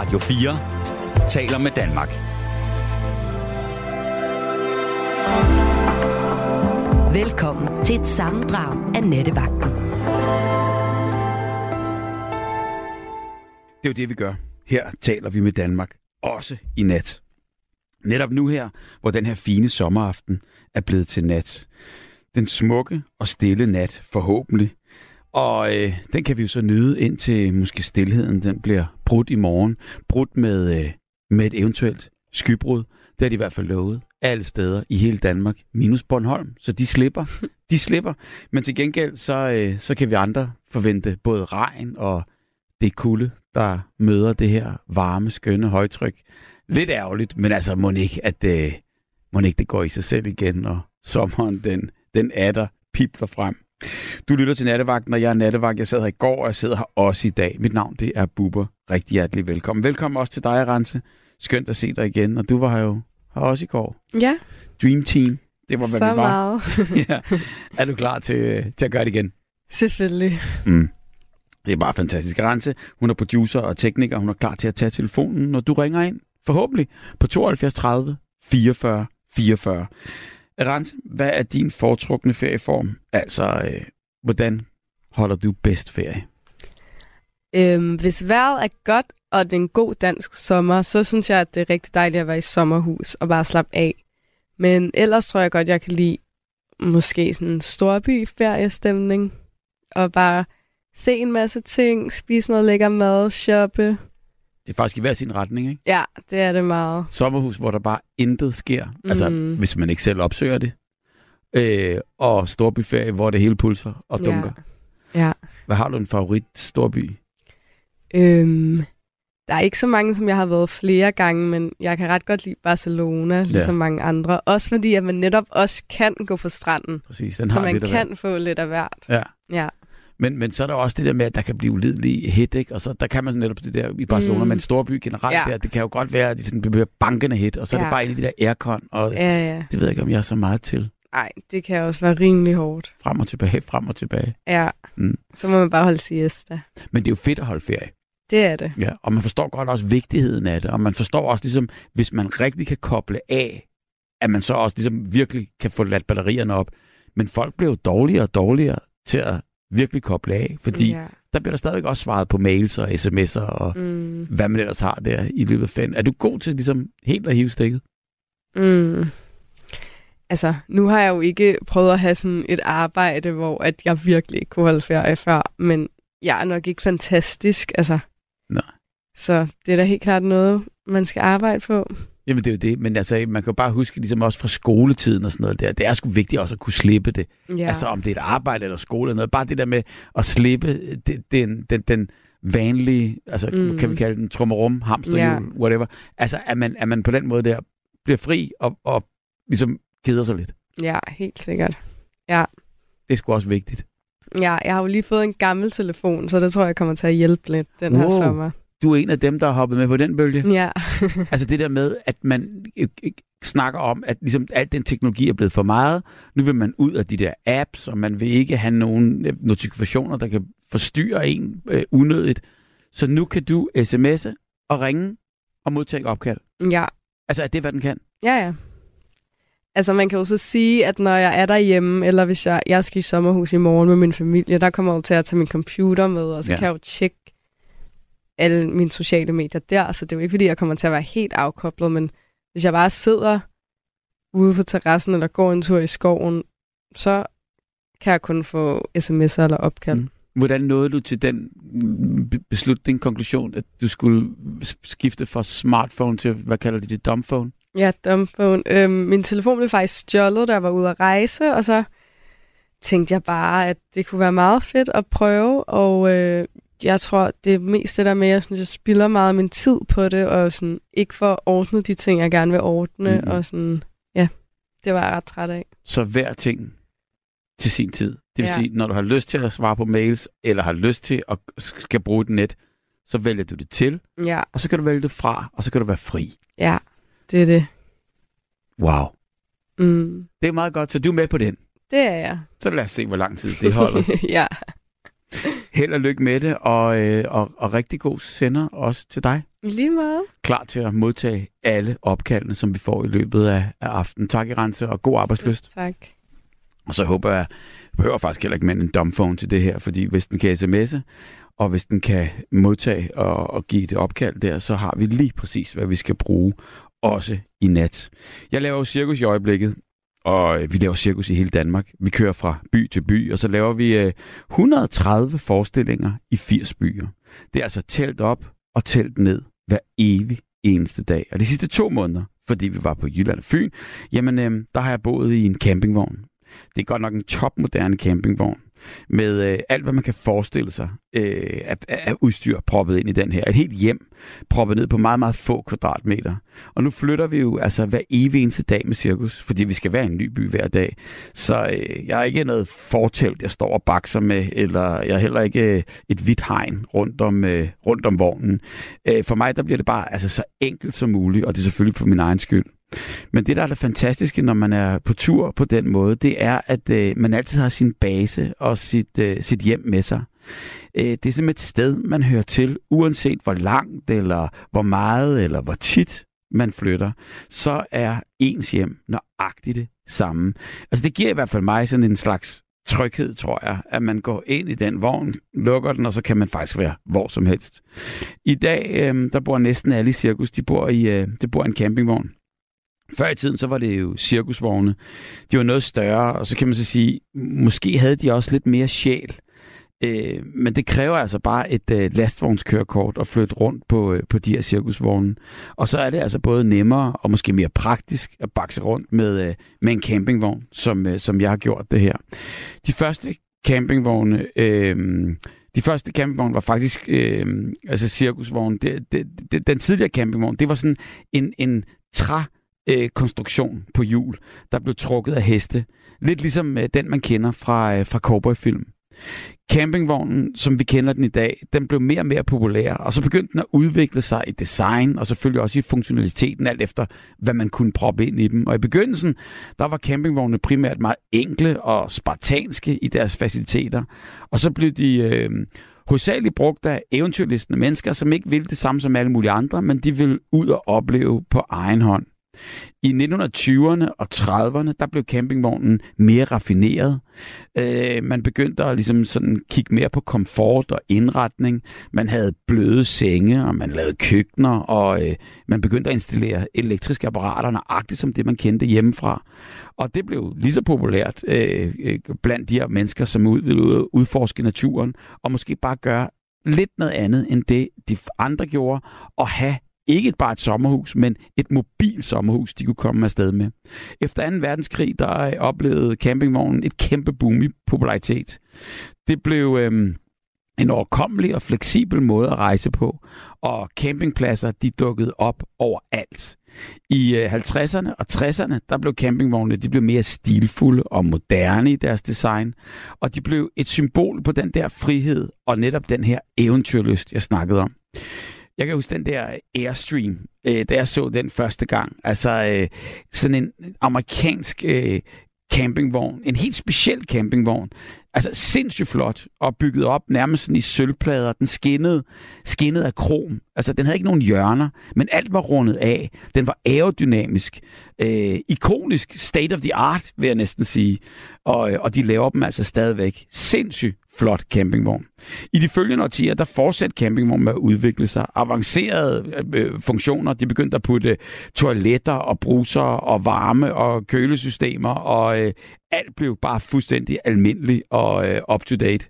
Radio 4 taler med Danmark. Velkommen til et sammendrag af Nettevagten. Det er jo det, vi gør. Her taler vi med Danmark, også i nat. Netop nu her, hvor den her fine sommeraften er blevet til nat. Den smukke og stille nat, forhåbentlig. Og øh, den kan vi jo så nyde indtil måske stillheden den bliver brudt i morgen. Brudt med, øh, med et eventuelt skybrud. Det har de i hvert fald lovet alle steder i hele Danmark, minus Bornholm. Så de slipper. De slipper. Men til gengæld, så, øh, så kan vi andre forvente både regn og det kulde, der møder det her varme, skønne højtryk. Lidt ærgerligt, men altså må ikke, at øh, må ikke det går i sig selv igen, og sommeren den, den er der, pipler frem. Du lytter til Nattevagten, og jeg er Nattevagt. Jeg sad her i går, og jeg sidder her også i dag. Mit navn, det er Bubber. Rigtig hjertelig velkommen. Velkommen også til dig, Rense. Skønt at se dig igen, og du var her jo her også i går. Ja, Dream Team, det var, hvad så vi var. meget. ja. Er du klar til, til at gøre det igen? Selvfølgelig. Mm. Det er bare fantastisk. Rense, hun er producer og tekniker. Hun er klar til at tage telefonen, når du ringer ind. Forhåbentlig på 72 30 44 44. Rense, hvad er din foretrukne ferieform? Altså, øh, hvordan holder du bedst ferie? Øhm, hvis vejret er godt, og det er en god dansk sommer, så synes jeg, at det er rigtig dejligt at være i sommerhus og bare slappe af. Men ellers tror jeg godt, jeg kan lide måske sådan en storby-feriestemning. Og bare se en masse ting, spise noget lækker mad, shoppe. Det er faktisk i hver sin retning, ikke? Ja, det er det meget. Sommerhus, hvor der bare intet sker. Mm. Altså, Mm. hvis man ikke selv opsøger det. Øh, og storbyferie, hvor det hele pulser og dunker. Ja. ja. Hvad har du en favorit storby? Øhm, der er ikke så mange, som jeg har været flere gange, men jeg kan ret godt lide Barcelona, ligesom mange andre. Også fordi, at man netop også kan gå på stranden, Præcis, den så har man lidt kan få lidt af hvert. Ja. Ja. Men, men så er der også det der med, at der kan blive ulidelig hit, ikke? Og så der kan man sådan netop det der i Barcelona, mm. Men storby generelt Ja. der, det kan jo godt være, at det sådan bliver bankende hit, og så er det Ja. bare inde i de der aircon, og Ja, ja. det ved jeg ikke, om jeg er så meget til. Ej, det kan også være rimelig hårdt. Frem og tilbage, frem og tilbage. Ja. Mm. Så må man bare holde siesta. Men det er jo fedt at holde ferie. Det er det. Ja, og man forstår godt også vigtigheden af det, og man forstår også ligesom, hvis man rigtig kan koble af, at man så også ligesom virkelig kan få ladt batterierne op. Men folk bliver jo dårligere og dårligere til at virkelig koble af, fordi Ja. der bliver der stadigvæk også svaret på mails og sms'er og Mm. hvad man ellers har der i løbet af ferien. Er du god til ligesom helt at hive stikket? Mm. Altså, nu har jeg jo ikke prøvet at have sådan et arbejde, hvor at jeg virkelig ikke kunne holde ferie før, men jeg er nok ikke fantastisk, altså. Nej. Så det er da helt klart noget, man skal arbejde på. Jamen det er jo det, men altså, man kan jo bare huske ligesom også fra skoletiden og sådan noget der. Det er sgu vigtigt også at kunne slippe det. Ja. Ja. Altså om det er et arbejde eller skole eller noget. Bare det der med at slippe det, den, den, den vanlige, altså mm. Mm. kan vi kalde den trummerum, hamsterhjul, Ja. whatever. Altså at man, at man på den måde der bliver fri og, og ligesom keder sig lidt. ja, helt sikkert. Det er sgu også vigtigt. Ja, jeg har jo lige fået en gammel telefon, så det tror jeg kommer til at hjælpe lidt den her Wow. sommer. Du er en af dem, der har hoppet med på den bølge. Ja. Altså det der med, at man ikke- ikke snakker om, at ligesom alt den teknologi er blevet for meget. Nu vil man ud af de der apps, og man vil ikke have nogen øh, notifikationer, der kan forstyrre en øh, unødigt. Så nu kan du sms'e og ringe og modtage opkald. ja, Altså er det, hvad den kan? Ja, ja. Altså man kan jo så sige, at når jeg er derhjemme, eller hvis jeg, jeg skal i sommerhus i morgen med min familie, der kommer jeg jo til at tage min computer med, og så ja. kan jeg jo tjekke alle mine sociale medier der, så det er jo ikke fordi, jeg kommer til at være helt afkoblet, men hvis jeg bare sidder ude på terrassen eller går en tur i skoven, så kan jeg kun få sms'er eller opkald. Mm. Hvordan nåede du til den mm, be- beslutning, konklusion, at du skulle skifte fra smartphone til, hvad kalder de det, dumbphone? Ja, dumbphone. Øhm, min telefon blev faktisk stjålet, da jeg var ude at rejse, og så tænkte jeg bare, at det kunne være meget fedt at prøve, og øh, jeg tror, det er mest det der med, at jeg, synes, jeg spilder meget af min tid på det, og sådan, ikke får ordnet de ting, jeg gerne vil ordne, Mhm. mm-hmm. og sådan, ja, det var jeg ret træt af. Så hver ting til sin tid. Det vil. Ja. sige, når du har lyst til at svare på mails, eller har lyst til at skal bruge et net, så vælger du det til, Ja, og så kan du vælge det fra, og så kan du være fri. ja, det er det. Wow. Mm, Det er meget godt, så du er med på den. det er jeg. Så lad os se, hvor lang tid det holder. ja, Held og lykke med det, og, øh, og, og rigtig god sender også til dig. Lige meget. Klar til at modtage alle opkaldene, som vi får i løbet af, af aftenen. Tak, Irance, og god arbejdsløst. Tak. Og så håber jeg, jeg behøver faktisk heller ikke med en dumbphone til det her, fordi hvis den kan sms'e, og hvis den kan modtage og, og give det opkald der, så har vi lige præcis, hvad vi skal bruge, også i nat. Jeg laver jo cirkus i øjeblikket, og øh, vi laver cirkus i hele Danmark. Vi kører fra by til by, og så laver vi øh, 130 forestillinger i 80 byer. Det er altså telt op og telt ned hver evig eneste dag. Og de sidste to måneder, fordi vi var på Jylland og Fyn, jamen øh, der har jeg boet i en campingvogn. Det er godt nok en topmoderne campingvogn med øh, alt, hvad man kan forestille sig øh, af, af udstyr proppet ind i den her. Et helt hjem proppet ned på meget, meget få kvadratmeter. Og nu flytter vi jo altså hver evig eneste dag med cirkus, fordi vi skal være i en ny by hver dag. Så øh, jeg er ikke noget fortelt, jeg står og bakser med, eller jeg er heller ikke øh, et hvidt hegn rundt om, øh, rundt om vognen. Øh, for mig der bliver det bare altså, så enkelt som muligt, og det er selvfølgelig for min egen skyld. Men det, der er det fantastiske, når man er på tur på den måde, det er, at øh, man altid har sin base og sit, øh, sit hjem med sig. Øh, det er simpelthen et sted, man hører til, uanset hvor langt, eller hvor meget, eller hvor tit man flytter, så er ens hjem nøjagtigt det samme. Altså det giver i hvert fald mig sådan en slags tryghed, tror jeg, at man går ind i den vogn, lukker den, og så kan man faktisk være hvor som helst. I dag, øh, der bor næsten alle i cirkus, de bor i, øh, de bor i en campingvogn. Før i tiden, så var det jo cirkusvogne. De var noget større, og så kan man så sige, måske havde de også lidt mere sjæl. Øh, men det kræver altså bare et øh, lastvognskørekort at flytte rundt på, øh, på de her cirkusvogne. Og så er det altså både nemmere og måske mere praktisk at bakse rundt med, øh, med en campingvogn, som, øh, som jeg har gjort det her. De første campingvogne... Øh, de første campingvogne var faktisk, øh, altså cirkusvogn, det, det, det, den tidligere campingvogn, det var sådan en, en træ øh, konstruktion på hjul, der blev trukket af heste. Lidt ligesom øh, den, man kender fra, øh, fra cowboyfilm. Campingvognen, som vi kender den i dag, den blev mere og mere populær, og så begyndte den at udvikle sig i design, og selvfølgelig også i funktionaliteten, alt efter hvad man kunne proppe ind i dem. Og i begyndelsen, der var campingvognene primært meget enkle og spartanske i deres faciliteter, og så blev de øh, hovedsageligt brugt af eventyrlistende mennesker, som ikke ville det samme som alle mulige andre, men de ville ud og opleve på egen hånd. I 1920'erne og 30'erne, der blev campingvognen mere raffineret. Øh, man begyndte at ligesom sådan kigge mere på komfort og indretning. Man havde bløde senge, og man lavede køkkener, og øh, man begyndte at installere elektriske apparater, nøjagtigt som det, man kendte hjemmefra. Og det blev lige så populært øh, øh blandt de her mennesker, som ud, ville udforske naturen, og måske bare gøre lidt noget andet end det, de andre gjorde, og have ikke bare et sommerhus, men et mobil sommerhus, de kunne komme afsted med. Efter 2. verdenskrig, der øh, oplevede campingvognen et kæmpe boom i popularitet. Det blev øh, en overkommelig og fleksibel måde at rejse på, og campingpladser, de dukkede op overalt. I øh, 50'erne og 60'erne, der blev campingvognene de blev mere stilfulde og moderne i deres design, og de blev et symbol på den der frihed og netop den her eventyrlyst, jeg snakkede om. Jeg kan huske den der Airstream, øh, da jeg så den første gang. Altså øh, sådan en amerikansk øh, campingvogn. En helt speciel campingvogn. Altså sindssygt flot og bygget op nærmest sådan i sølvplader. Den skinnede, skinnede af krom. Altså den havde ikke nogen hjørner, men alt var rundet af. Den var aerodynamisk. Øh, ikonisk. State of the art, vil jeg næsten sige. Og, øh, og de laver dem altså stadigvæk. Sindssygt flot campingvogn. I de følgende årtier, der fortsatte campingvognen med at udvikle sig. Avancerede øh, øh funktioner, de begyndte at putte toiletter og bruser og varme og kølesystemer, og øh, alt blev bare fuldstændig almindeligt og øh, up-to-date.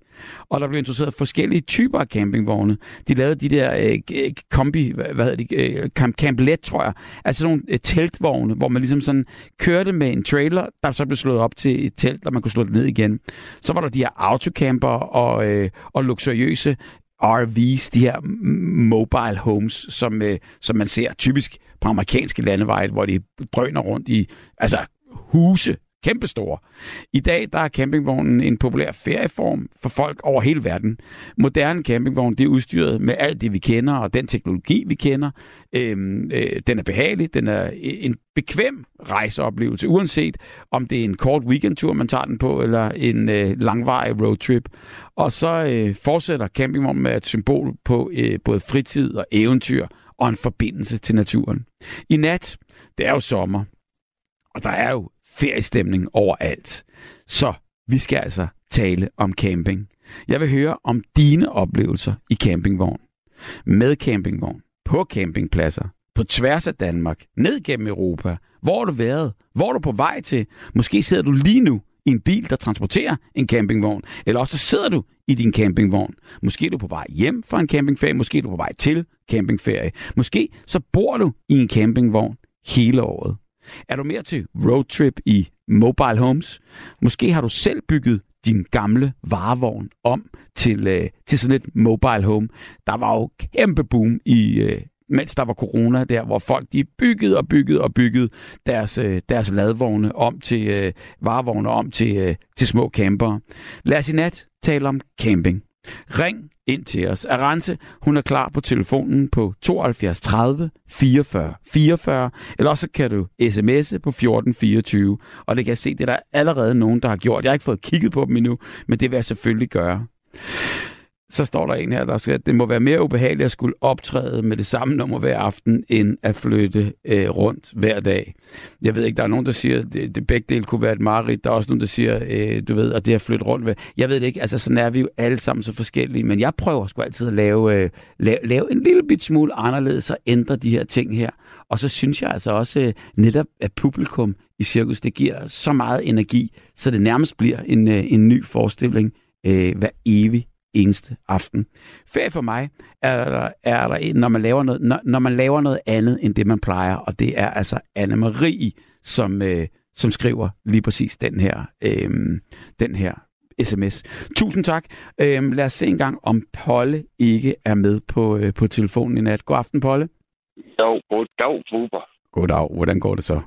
Og der blev introduceret forskellige typer af campingvogne. De lavede de der øh, øh kombi, hvad hedder de, øh, camp, camplet, tror jeg. Altså nogle øh, teltvogne, hvor man ligesom sådan kørte med en trailer, der så blev slået op til et telt, og man kunne slå det ned igen. Så var der de her autocamper og, øh, og luksuriøse RV's, de her mobile homes, som, øh, som man ser typisk på amerikanske landeveje, hvor de drøner rundt i altså huse, kæmpestore. I dag der er campingvognen en populær ferieform for folk over hele verden. Moderne campingvogn det er udstyret med alt det, vi kender, og den teknologi, vi kender. Øhm, øh, den er behagelig, den er e-, en bekvem rejseoplevelse, uanset om det er en kort weekendtur, man tager den på, eller en øh, langvarig roadtrip. Og så øh, fortsætter campingvognen med et symbol på øh, både fritid og eventyr, og en forbindelse til naturen. I nat, det er jo sommer, og der er jo feriestemning overalt. Så vi skal altså tale om camping. Jeg vil høre om dine oplevelser i campingvogn. Med campingvogn, på campingpladser, på tværs af Danmark, ned gennem Europa. Hvor har du været? Hvor er du på vej til? Måske sidder du lige nu i en bil, der transporterer en campingvogn. Eller også sidder du i din campingvogn. Måske er du på vej hjem fra en campingferie. Måske er du på vej til campingferie. Måske så bor du i en campingvogn hele året. Er du mere til roadtrip i mobile homes? Måske har du selv bygget din gamle varevogn om til, øh, til sådan et mobile home. Der var jo kæmpe boom i, øh, mens der var corona der, hvor folk de byggede og byggede og byggede deres, øh, deres ladvogne om til øh, varevogne om til, øh, til små campere. Lad os i nat tale om camping. Ring ind til os. Arance, hun er klar på telefonen på 72 30 44 44, eller også kan du sms'e på 14 24, og det kan jeg se, det er der allerede nogen, der har gjort. Jeg har ikke fået kigget på dem endnu, men det vil jeg selvfølgelig gøre så står der en her, der skal, at det må være mere ubehageligt at skulle optræde med det samme nummer hver aften, end at flytte øh, rundt hver dag. Jeg ved ikke, der er nogen, der siger, at det, det begge dele kunne være et mareridt. Der er også nogen, der siger, øh, du ved, at det at flytte rundt. Hver. Jeg ved det ikke, altså sådan er vi jo alle sammen så forskellige, men jeg prøver sgu altid at lave, øh, lave, lave en lille bit smule anderledes og ændre de her ting her. Og så synes jeg altså også øh, netop, at publikum i cirkus, det giver så meget energi, så det nærmest bliver en, øh, en ny forestilling øh, hver evig eneste aften. Ferie for mig er der, er der når, man laver noget, når, når man laver noget andet end det, man plejer, og det er altså Anne-Marie, som, øh, som skriver lige præcis den her, øh, den her sms. Tusind tak. Øh, lad os se en gang, om Polle ikke er med på, øh, på telefonen i nat. God aften, Polle. Jo, goddag, Buber. Goddag. Hvordan går det så?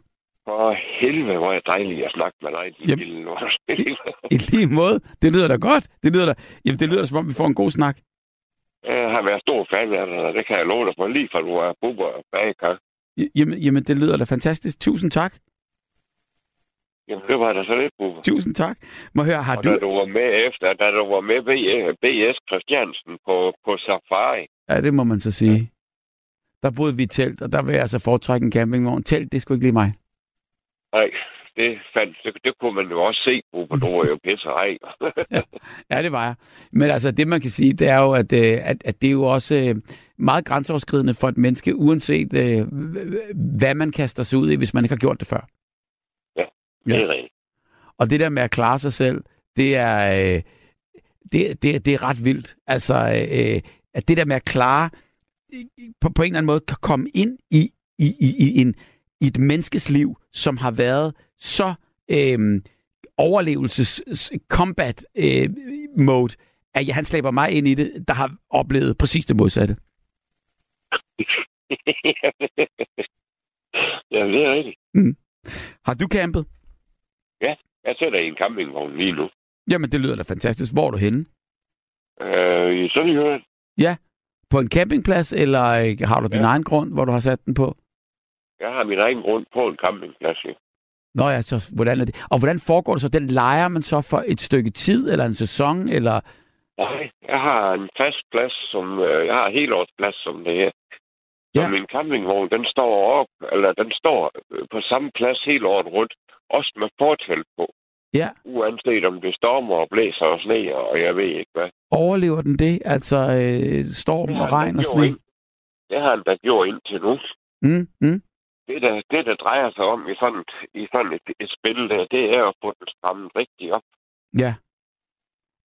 For helvede, hvor er det dejligt at snakke med dig, din Jamen, lille lortespil. I lige måde. Det lyder da godt. Det lyder da, jamen, det lyder som om, vi får en god snak. Jeg har været stor fan af dig, det kan jeg love dig for, lige fra du er buber og bagkar. Jamen, jamen, det lyder da fantastisk. Tusind tak. Jamen, det var da så lidt, buber. Tusind tak. Må høre, har Og du... da du var med efter, da du var med B.S. Christiansen på, på Safari, Ja, det må man så sige. Der boede vi i telt, og der vil jeg altså foretrække en campingvogn. Telt, det skulle ikke lige mig. Nej, det, fandt, det, det kunne man jo også se. Du var jo pisse ej. Ja, det var jeg. Men altså, det man kan sige, det er jo, at, øh, at, at det er jo også øh, meget grænseoverskridende for et menneske, uanset øh, hvad man kaster sig ud i, hvis man ikke har gjort det før. Det er rigtigt. Og det der med at klare sig selv, det er, øh, det, det, det er ret vildt. Altså, øh, at det der med at klare, på, på en eller anden måde, kan komme ind i, i, i, i, en, i et menneskes liv, som har været så øh, overlevelses combat øh, mode, at han slæber mig ind i det, der har oplevet præcis det modsatte. ja, det er rigtigt. Har du campet? Jeg sætter i en campingvogn lige nu. Jamen, det lyder da fantastisk. Hvor er du henne? Øh, I Sønderjylland. På en campingplads, eller øh, har du din Ja. egen grund, hvor du har sat den på? Jeg har min egen grund på en campingplads. Ja. Nå ja, så hvordan er det? Og hvordan foregår det så? Den leger man så for et stykke tid, eller en sæson, eller... Nej, jeg har en fast plads, som øh, jeg har helårsplads, som det er. Så Ja. min campingvogn, den står op, eller den står øh, på samme plads hele året rundt. Også med fortelt på. Ja, Uanset om det stormer og blæser og sne, og jeg ved ikke hvad. overlever den det? Altså øh, storm og regn og sne? ind- Det har den da gjort indtil nu. Mm, mm. Det, der, det, der drejer sig om i sådan, et, i sådan et, et spil, der, det er at få den strammet rigtigt op. Ja.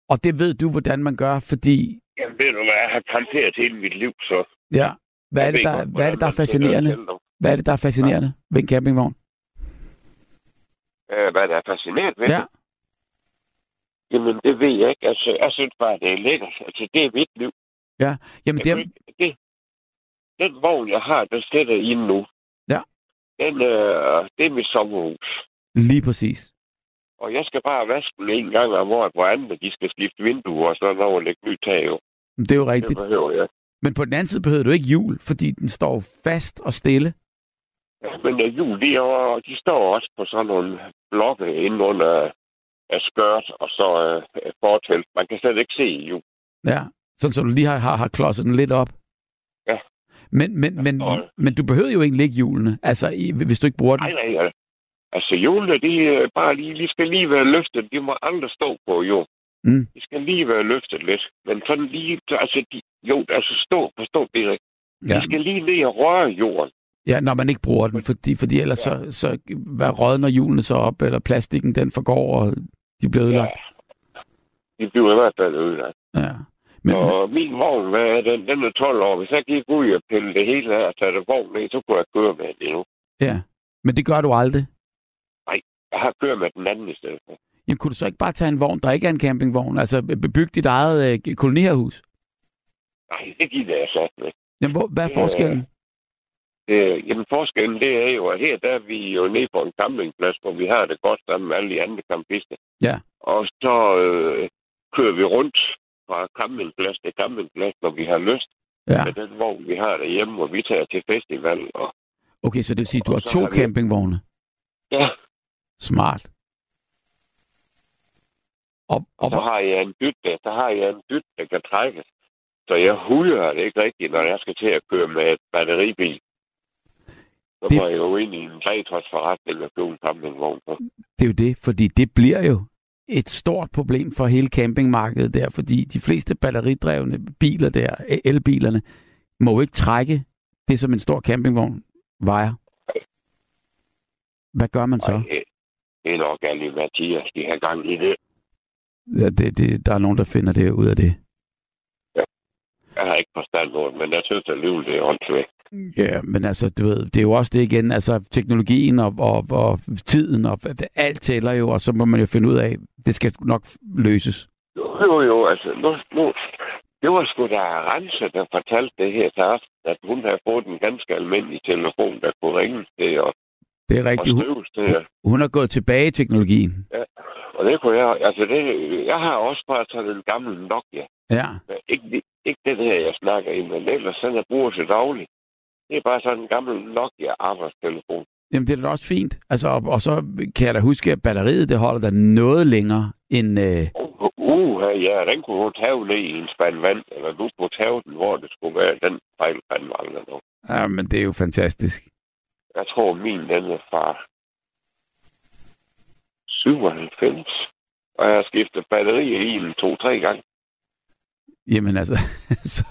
Og det ved du, hvordan man gør, fordi... Jamen, ved du hvad, jeg har kamperet hele mit liv, så... Ja, hvad er det, der, godt, hvad er det, der er fascinerende? Hvad er det, der er fascinerende ved en campingvogn? Øh, hvad der er fascineret ved Ja, det? Jamen, det ved jeg ikke. Altså, jeg synes bare, det er lækkert. Altså, det er mit liv. jamen Jeg det er, det, den vogn, jeg har, den sætter i nu. Den, øh, det er mit sommerhus. lige præcis. Og jeg skal bare vaske den en gang om året, hvor andre de skal skifte vinduer og sådan noget og lægge ny tag. Det er jo Det rigtigt. behøver jeg. Men på den anden side behøver du ikke jul, fordi den står fast og stille. Ja, men uh, jul, de, er, de står også på sådan nogle blokke inde under af skørt og så uh, fortelt. Man kan slet ikke se jul. Ja, sådan så du lige har, har, har klodset den lidt op. Ja. Men, men, men, Og- men du behøver jo egentlig ikke hjulene, altså, i, hvis du ikke bruger den. Nej, nej. Altså, hjulene, de er bare lige, de skal lige være løftet. De må aldrig stå på jorden. Mm. De skal lige være løftet lidt. Men sådan lige, altså, de, jo, altså stå, forstå det rigtigt. Ja. De skal lige ned og røre jorden. ja, når man ikke bruger den, fordi, fordi ellers så, så hvad rådner hjulene så op, eller plastikken den forgår, og de bliver ødelagt. De bliver i hvert fald ødelagt. Ja. Men, og min vogn, hvad er den? Den er 12 år. Hvis jeg gik ud og pille det hele af og tage det vogn ned, så kunne jeg køre med den endnu. ja. men det gør du aldrig. Jeg har kørt med den anden i stedet for. Jamen, kunne du så ikke bare tage en vogn, der ikke er en campingvogn? Altså, bebygge dit eget øh, koloniherhus? Nej, det gider jeg så med. Jamen, hvor, hvad er forskellen? Øh, jamen forskellen, det er jo, at her der er vi jo nede på en campingplads, hvor vi har det godt sammen med alle de andre campister. Ja. Og så øh, kører vi rundt fra campingplads til campingplads, når vi har lyst. Ja. Med den vogn, vi har derhjemme, hvor vi tager til festival. Og, Okay, så det vil sige, at du har to har vi- campingvogne. ja, Smart. Og, og, og så har jeg en dyt, der, så har jeg en dyt, der kan trækkes. Så jeg huller det ikke rigtigt, når jeg skal til at køre med et batteribil. Så Det- må jeg jo ind i en trætrådsforretning og købe en campingvogn. Så. det er jo det, fordi det bliver jo et stort problem for hele campingmarkedet der, fordi de fleste batteridrevne biler der, elbilerne, må jo ikke trække det, som en stor campingvogn vejer. Hvad gør man så? Det- er nok alle Mathias, de har gang i det. Ja, det, det, der er nogen, der finder det ud af det. Jeg har ikke forstand på det, men jeg synes alligevel, det er åndssvagt. Ja, men altså, du ved, det er jo også det igen, altså teknologien og, og, og tiden og alt tæller jo, og så må man jo finde ud af, det skal nok løses. Jo, jo, jo, altså, nu, nu, det var sgu da Rense, der fortalte det her til os, at hun havde fået en ganske almindelig telefon, der kunne ringe til og, Det er rigtigt. Hun, hun er gået tilbage i teknologien. Og det kunne jeg, altså det, jeg har også bare sådan en gammel Nokia. Ja, Men Ikke, ikke det her, jeg snakker i, men ellers sådan, jeg bruger til dagligt. Det er bare sådan en gammel Nokia arbejdstelefon. jamen det er da også fint. Altså, og, og så kan jeg da huske, at batteriet, det holder da noget længere end... Øh, Uh, uh, ja, den kunne hun tage ned i en spand vand, eller du kunne tage den, hvor det skulle være. Den fejl fandme aldrig noget. ja, men det er jo fantastisk. Jeg tror, min den er fra 97. Og jeg har skiftet batterier i den to-tre gange. Jamen altså, så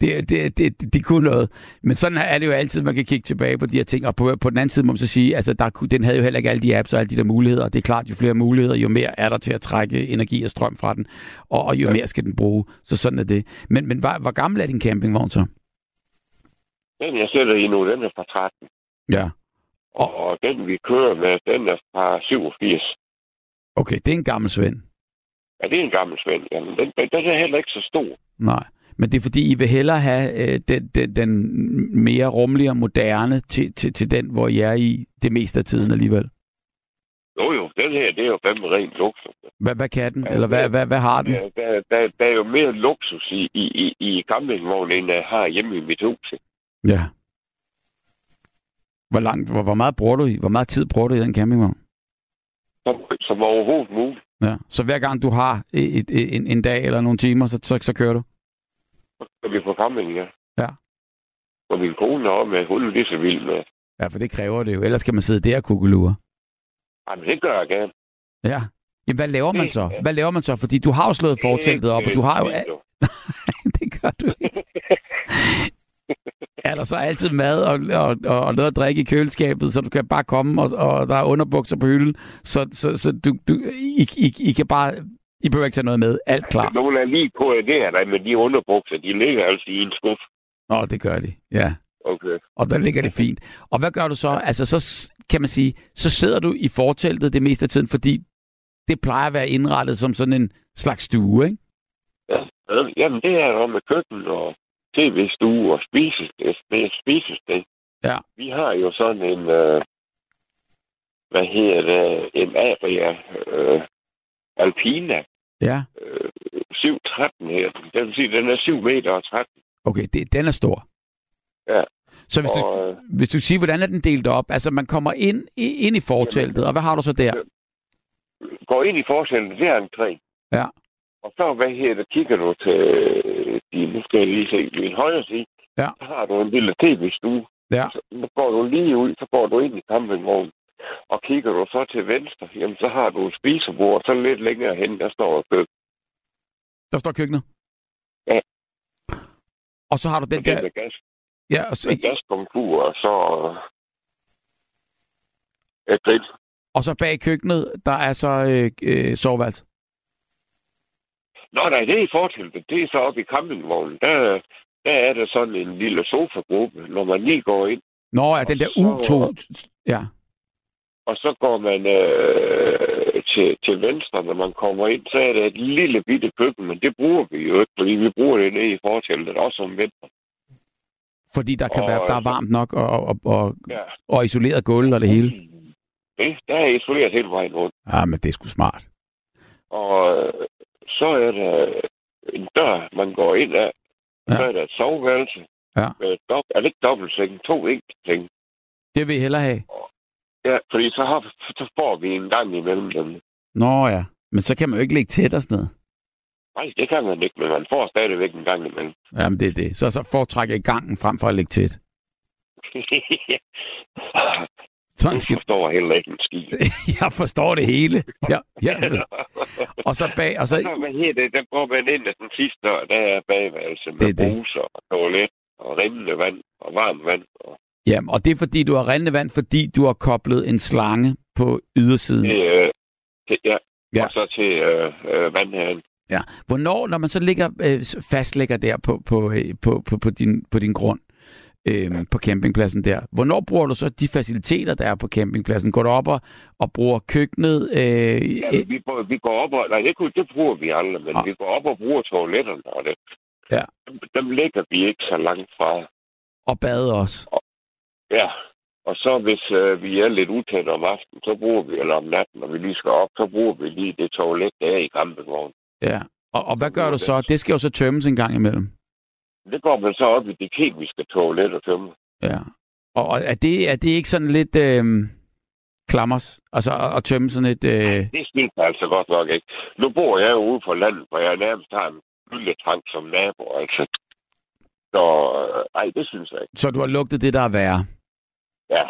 det, det, det, det, kunne noget. Men sådan er det jo altid, man kan kigge tilbage på de her ting. Og på, på den anden side må man så sige, altså der, den havde jo heller ikke alle de apps og alle de der muligheder. Og det er klart, jo flere muligheder, jo mere er der til at trække energi og strøm fra den. Og, og jo Ja. mere skal den bruge. Så sådan er det. Men, men hvor, hvor gammel er din campingvogn så? Den, jeg sætter i nu, den er fra 13. Ja. Og, og den, vi kører med, den er fra 87. Okay, det er en gammel svend. Ja, det er en gammel svend. Jamen, den, den, er heller ikke så stor. Nej. Men det er fordi, I vil hellere have øh, den, den, den mere rummelige og moderne til, til, til den, hvor I er i det meste af tiden alligevel. Jo, jo, den her, det er jo fandme rent luksus. Hvad, hvad kan den? Ja, Eller hvad, det- hvad, hvad har den? Der, der, der, der er jo mere luksus i, i, i, i campingvognen, end jeg har hjemme i mit hus. Ja. Hvor, langt, hvor, hvor meget bruger du i? Hvor meget tid bruger du i den campingvogn? Som, som overhovedet muligt. Ja. Så hver gang du har et, et, en, en dag eller nogle timer, så, så, så kører du? Så vi på camping, ja. Ja. Og min kone er også med, hun er lige så vild med. Ja, for det kræver det jo. Ellers kan man sidde der og kukulure. Ej, men det gør jeg gerne. Ja. Jamen, hvad laver man så? Hvad laver man så? Fordi du har jo slået forteltet op, og du har jo... det gør du ikke. Er der så altid mad og, og, og, og noget at drikke i køleskabet, så du kan bare komme, og, og der er underbukser på hylden, så, så, så du, du, I, I, I kan bare... I behøver ikke tage noget med. Alt klar. Nogle er lige på det der, men de underbukser, de ligger altså i en skuff. Nå, det gør de. Ja. Okay. Og der ligger det fint. Og hvad gør du så? Altså, så kan man sige, så sidder du i forteltet det meste af tiden, fordi det plejer at være indrettet som sådan en slags stue, ikke? Ja. Ja, Jamen, det er jo med køkken og tv-stue og spisested. Det er spisested. Ja. Vi har jo sådan en, øh, hvad hedder det, en Aria øh, Alpina Ja. øh, 713 her. Det vil sige, den er 7 meter og 13. Okay, det, den er stor. Ja. Så hvis du, Og, øh, hvis du siger, hvordan er den delt op? Altså, man kommer ind, i- ind i forteltet, og hvad har du så der? går ind i forskellen, det er en træ. Ja. Og så, hvad her, der kigger du til de, nu skal jeg lige se, min højre side, Ja. Så har du en lille tv-stue. Ja. Så går du lige ud, så går du ind i campingvognen. Og kigger du så til venstre, jamen så har du et spisebord, så lidt længere hen, der står et køkken. Der står køkkenet? Ja. Og så har du den Og det er der... med gas, Ja, og så, med gaskomfur, og så et grill. og så bag køkkenet, der er så øh, øh, soveværelse. Nå nej, det er i fortilfælde. Det er så oppe i campingvognen. Der, der er der sådan en lille sofagruppe, når man lige går ind. Nå, ja, den der så- U2... Ja. Og så går man øh, til, til venstre, når man kommer ind, så er der et lille bitte køkken, men det bruger vi jo ikke, fordi vi bruger det nede i forteltet, også om venstre. Fordi der kan Og være, der er varmt nok og, og, og, Ja. og isoleret gulv og det hele. Det, der er isoleret hele vejen rundt. Ja, men det er sgu smart. Og øh, så er der en dør, man går ind af. Ja. Så er der et soveværelse. Ja. Med dop- er det ikke dobbeltseng? To seng. Det vil I hellere have. Ja, fordi så, har, så får vi en gang imellem dem. Nå ja, men så kan man jo ikke ligge tæt og sådan noget. Nej, det kan man ikke, men man får stadigvæk en gang imellem. Jamen, det er det. Så, så foretrækker I gangen frem for at ligge tæt. Sådan Du skal... forstår heller ikke en skid. Jeg forstår det hele. Ja, ja. Og så bag, og så... Hvad hedder det? Der går man ind af den sidste dør, der er bagværelse med Det det. bruser og toilet og rindende vand og varmt vand. Og Ja, og det er fordi, du har rindende vand, fordi du har koblet en slange på ydersiden. det, øh, til, ja. Ja. ja. og så til øh, øh, vandhanen. Ja. Hvornår, når man så ligger, øh, fastlægger der på, på, øh, på, på, på, din, på din grund, øh, på campingpladsen der, hvornår bruger du så de faciliteter, der er på campingpladsen? Går du op og, og bruger køkkenet? Øh, Ja, men vi, går- vi går op og... Nej, det, det bruger vi aldrig, men Ah. vi går op og bruger toiletterne og det. Ja. Dem, dem lægger vi ikke så langt fra. og bade også? Ja. Og så hvis øh, vi er lidt utætte om aftenen, så bruger vi, eller om natten, når vi lige skal op, så bruger vi lige det toilet, der er i campingvognen. Ja. Og, og hvad gør du så? Det skal jo så tømmes en gang imellem. Det går man så op i det kemiske toilet og tømme. Ja. Og, er, det, er det ikke sådan lidt øh, klammers? Altså at, at tømme sådan et... Øh, Det synes jeg altså godt nok ikke. Nu bor jeg jo ude på landet, hvor jeg nærmest har en lille tank som nabo, altså. Så øh, ej, det synes jeg ikke. så du har lugtet det, der er værre. Ja,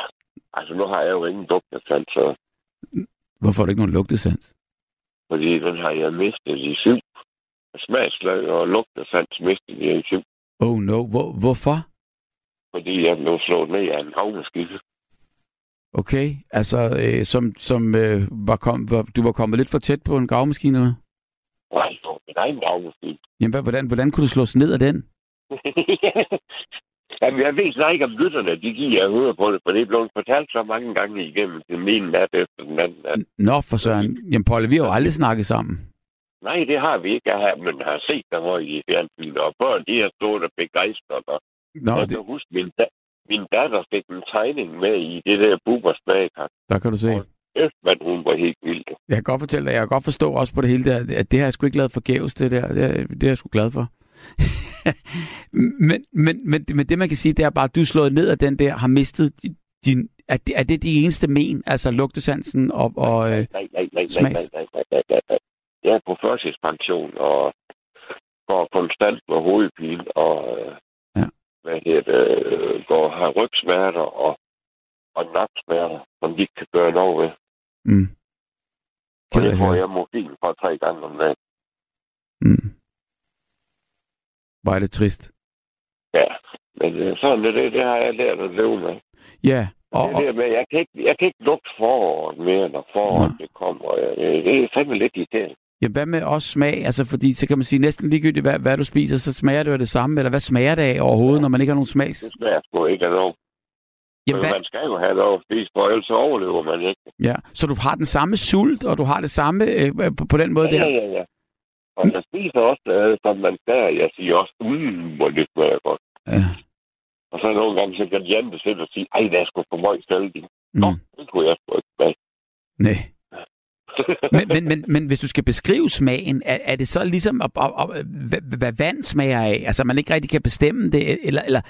altså nu har jeg jo ingen dugtesand, så Hvorfor har du ikke nogen lugtesans? fordi den har jeg mistet i syv. Smagslag og lugtesans mistet jeg i syv, Oh no, Hvor, hvorfor? fordi jeg blev slået ned af en havneskisse. Okay, altså øh, som, som øh, var kom, var, du var kommet lidt for tæt på en gravmaskine? eller? Nej, min egen havneskisse. Jamen, hvad- hvordan, hvordan kunne du slås ned af den? Jamen, jeg ved så ikke, om lytterne de giver at høre på det, for det er blevet fortalt så mange gange igennem den ene nat efter den anden nat. Nå, for søren. Jamen, Polle, vi har jo aldrig snakket sammen. Nej, det har vi ikke, har, men har set hvor i fjernsynet, og børn, de har stået og begejstret, og Nå, jeg det, kan huske, min, da- min datter fik en tegning med i det der Bubers bagkast. der kan du se. Efter, men hun var helt vild. Jeg kan godt fortælle dig, jeg kan godt forstå også på det hele der, at det har jeg sgu ikke lavet forgæves, det der. Det er, det er jeg sgu glad for. men, men, men, men det, man kan sige, det er bare, at du er slået ned af den der, har mistet din... er, det, er det de eneste men, altså lugtesansen og... og øh, Nej, nej, nej, nej, smags. nej, nej, nej, nej, nej, nej. Jeg er på førtidspension, og går konstant med hovedpine, og øh, Ja. hvad hedder det, øh, går har rygsmerter og, og naksmerter, som de ikke kan gøre noget ved. mm, Og det får jeg morfin for tre gange om dagen. mm. Var det trist. Ja, men øh, sådan er det, det har jeg lært at leve med. Ja, og, det der med, jeg kan ikke, jeg kan ikke lugte foråret mere, når foråret Nå. det kommer. Det er fandme lidt irriterende. Ja, hvad med også smag? Altså, fordi så kan man sige, næsten ligegyldigt, hvad, hvad du spiser, så smager det jo det samme. Eller hvad smager det af overhovedet, når man ikke har nogen smags? Det smager sgu ikke af noget. Jamen, Men hvad, man skal jo have noget at spise, for ellers overlever man ikke. ja. Så du har den samme sult, og du har det samme øh, på, på den måde Ja, der? ja, ja. Og jeg spiser også, øh, som man skal. Jeg siger også, mm, hvor det smager godt. Ja. Og så nogle gange, så kan Jan selv og sige, ej, der er sgu for meget salting. Nå, Mm. det kunne jeg sgu ikke smage. Nej. Men, men, men, men hvis du skal beskrive smagen, er, er det så ligesom, at, at, at, hvad, hvad vand smager af? Altså, man ikke rigtig kan bestemme det? Eller, eller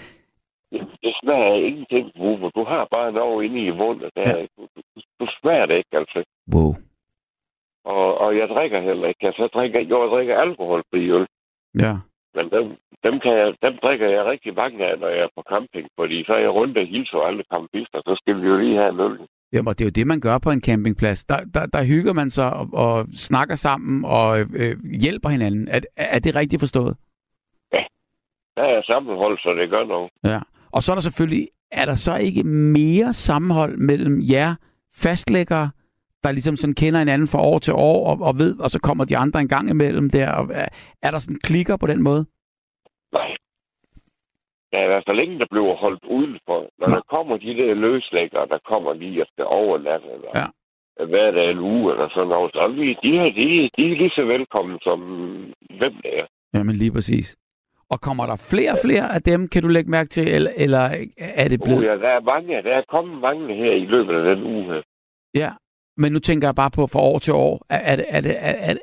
det smager ingenting, Bubber. Du har bare noget inde i munden. Der, Ja. ja. du, du, du, smager det ikke, altså. wow. Og, og jeg drikker heller ikke. Altså, jeg drikker, jo, jeg drikker alkoholfri øl. Ja. Men dem, dem, kan jeg, dem drikker jeg rigtig mange af, når jeg er på camping, fordi så er jeg rundt og hilser alle campister, så skal vi jo lige have en øl. Jamen, og det er jo det, man gør på en campingplads. Der, der, der hygger man sig og, og snakker sammen og øh, hjælper hinanden. Er, er det rigtigt forstået? Der er sammenhold, så det gør noget. Ja. Og så er der selvfølgelig, er der så ikke mere sammenhold mellem jer fastlæggere, der ligesom sådan kender hinanden fra år til år og, og ved, og så kommer de andre en gang imellem der. Og, er, er der sådan klikker på den måde? Nej. Der er i hvert fald ingen, der bliver holdt udenfor. Når Nå. der kommer de der løslæggere, der kommer lige og skal overnatte, eller Ja. hver dag en uge, eller sådan noget, så vi, de, her, de, de er lige så velkommen, som hvem det er. Jamen lige præcis. Og kommer der flere og flere af dem, kan du lægge mærke til, eller, eller er det blevet... ja, der er mange, der er kommet mange her i løbet af den uge. Ja, men nu tænker jeg bare på fra år til år. Er, er, det, er, det, er,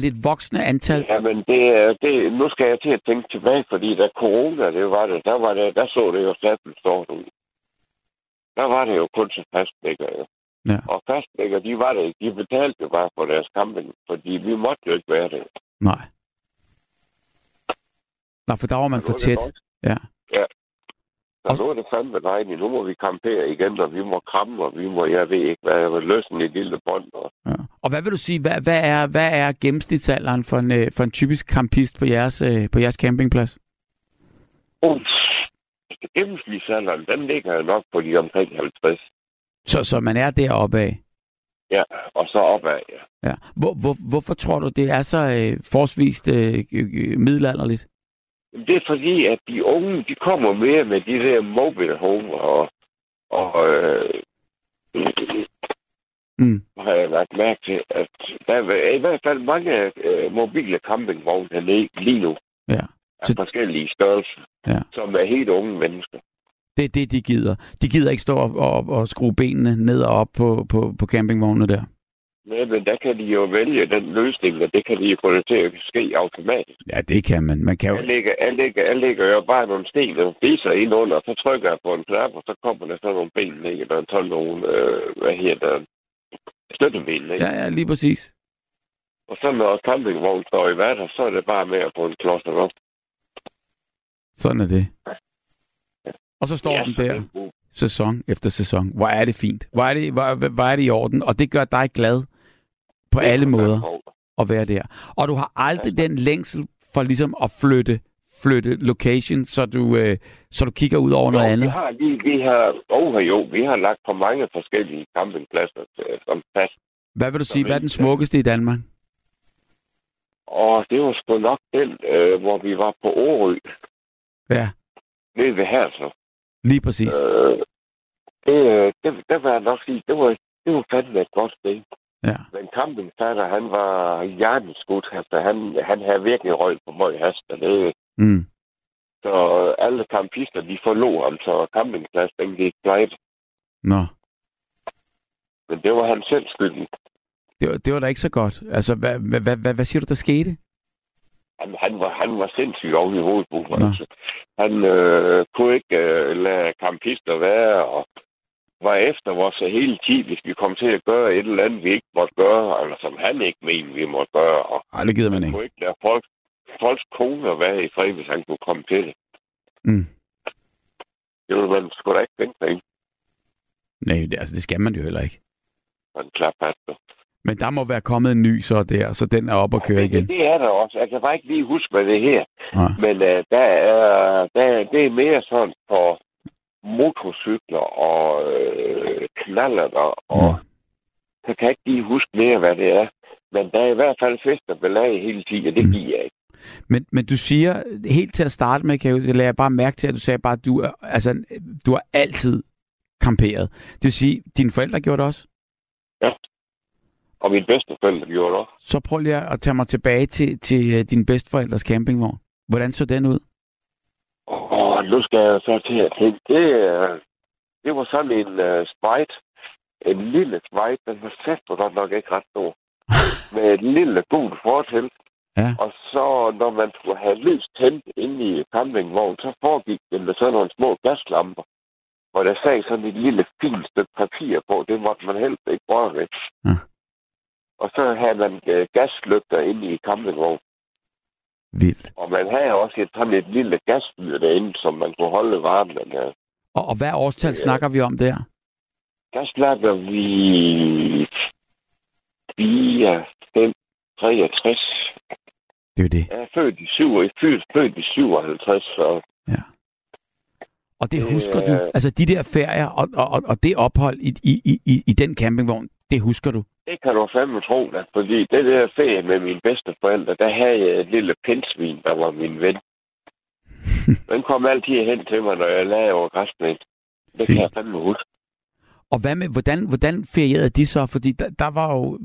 det et voksende antal? Jamen, det, er- det, nu skal jeg til at tænke tilbage, fordi da corona, det var det, der, var det, der så det jo stadig stort ud. Der var det jo kun til fastlægger, jo. Ja. Og fastlægger, de var det. De betalte jo bare for deres camping, fordi vi måtte jo ikke være det. Nej. Nå, for der var man for tæt. Ja. Og- Så nu er det fandme dejligt. Nu må vi campere igen, og vi må kramme, og vi må, jeg ved ikke, hvad jeg løsne et lille bånd. Og... ja. Og hvad vil du sige, hvad, hvad, er, hvad er gennemsnitsalderen for en, øh, for en typisk campist på jeres, øh, på jeres campingplads? Uh, gennemsnitsalderen, den ligger jo nok på de omkring 50. Så, så man er deroppe af. Ja, og så opad, ja. Ja. Hvor, hvor, hvorfor tror du, det er så øh, forsvist øh, øh, middelalderligt? Det er fordi, at de unge, de kommer mere med de der mobile home, og, og øh, Mm. har jeg lagt mærke til, at der er i hvert fald mange øh, mobile campingvogne hernede lige nu, Ja. af Så- forskellige størrelser, Ja. som er helt unge mennesker. Det er det, de gider. De gider ikke stå op og, og skrue benene ned og op på, på, på campingvognene der. Men, men der kan de jo vælge den løsning, og det kan de jo få det til at ske automatisk. Ja, det kan man. Man kan jo... Jeg lægger, jeg lægger, jeg lægger jo bare nogle sten og fiser ind under, og så trykker jeg på en knap, og så kommer der sådan nogle ben ned, eller sådan nogle, øh, hvad hedder støtteben ned. Ja, ja, lige præcis. Og så når campingvognen står i vatter, så er det bare med at få en kloster op. Sådan er det. Og så står Ja, den der er sæson efter sæson. Hvor er det fint. Hvor er det, hvor, hvor er det i orden. Og det gør dig glad på alle måder at være der. Og du har aldrig den længsel for ligesom at flytte flytte location, så du, øh, så du kigger ud over noget jo, andet. Vi har, vi, vi har, oh, jo, vi har lagt på mange forskellige campingpladser til, som fast. Hvad vil du sige, Så hvad er den smukkeste i Danmark? Og det var sgu nok den, øh, hvor vi var på Årø, Ja, nede ved Hersler. lige præcis. Øh, det, øh, det, det var nok sige, det var, det var fandme et godt sted. Ja. Men campingfatter, han var hjertenskudt. Altså, han, han havde virkelig røg på møg hast dernede. Mm. Så alle campister, de forlod ham, så campingplads, den gik glejt. Nå, Men det var han selv skyldig. det var, det var da ikke så godt. Altså, hvad, hvad, hvad, hvad, hvad siger du, der skete? Han, han, var, han var sindssygt oven i hovedet. Altså. Han øh, kunne ikke øh, lade campister være, og var efter vores hele tid, hvis vi kom til at gøre et eller andet, vi ikke måtte gøre, eller som han ikke mente, vi måtte gøre. Og Ej, det gider man ikke. ikke lade folk, folks koner være i fred, hvis han kunne komme til det. Mm. Det ville man sgu da ikke tænke sig. Nej, det, altså, det skal man jo heller ikke. Han klaphatter. Men der må være kommet en ny så der, så den er op og køre igen. Det, det er der også. Jeg kan bare ikke lige huske, hvad det er her. Nej. Men uh, der er, der, det er mere sådan for motorcykler og øh, knaller der, og Mm. jeg kan ikke lige huske mere, hvad det er. Men der er i hvert fald fest og belag hele tiden, og det Mm. giver jeg ikke. Men, men du siger, helt til at starte med, kan jeg, det lader jeg bare mærke til, at du sagde bare, at du, er, altså, du har altid kamperet. Det vil sige, dine forældre gjorde det også? Og mine bedsteforældre gjorde det også. Så prøv lige at tage mig tilbage til, til øh, din bedsteforældres campingvogn. Hvordan så den ud? Nu skal jeg så til at tænke, det, øh, det var sådan en uh, sprite, en lille sprite, den var sat på godt nok ikke ret stor, med et lille gult fortæl. Ja. Og så, når man skulle have lys tændt inde i campingvognen, så foregik det med sådan nogle små gaslamper, hvor der sag sådan et lille fint stykke papir på. Det måtte man helst ikke røre ved. Ja. Og så havde man uh, gaslygter inde i campingvognen. Vildt. Og man havde også et, sådan et lille gasfyr derinde, som man kunne holde varmen af. Og, og hvad årstal Ja. snakker vi om der? Der snakker vi 4, 5, 63. Det er jo det. Jeg er født i, 7, født, født i 57, så Og det husker du? er- Altså de der ferier og, og, og- og det ophold i, i- i, i den campingvogn, det husker du? Det kan du fandme tro, da. Fordi det der ferie med mine bedsteforældre, der havde jeg et lille pindsvin, der var min ven. Den kom altid hen til mig, når jeg lagde over græsnet. Det kan jeg Fint. fandme huske. Og hvad med, hvordan, hvordan ferierede de så? Fordi der, der var jo,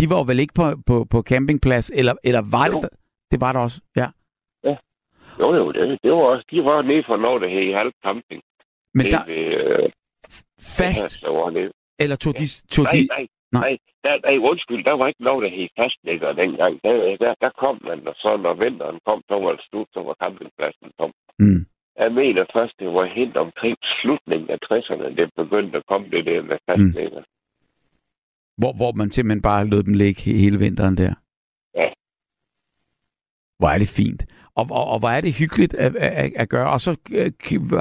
de var jo vel ikke på, på, på campingplads, eller, eller var Jo. det? der- Det var der også, ja. Jo, jo, det, det var også, de var nede for noget, der hed Halv Camping. Men Det der øh, fast, Der var nede. eller tog de, tog Nej, de, nej, Nej. nej. Der, nej, undskyld, der var ikke noget, der hed fastlægger dengang. Der, der, der kom man, og så når vinteren kom, så var det slut, så var campingpladsen tom. mm, Jeg mener først, det var helt omkring slutningen af 60'erne, det begyndte at komme det der med fastlægger. hvor, hvor man simpelthen bare lod dem ligge he- hele vinteren der? Ja. Hvor er det fint. Og, og, og hvor er det hyggeligt at, at, at gøre. Og så øh,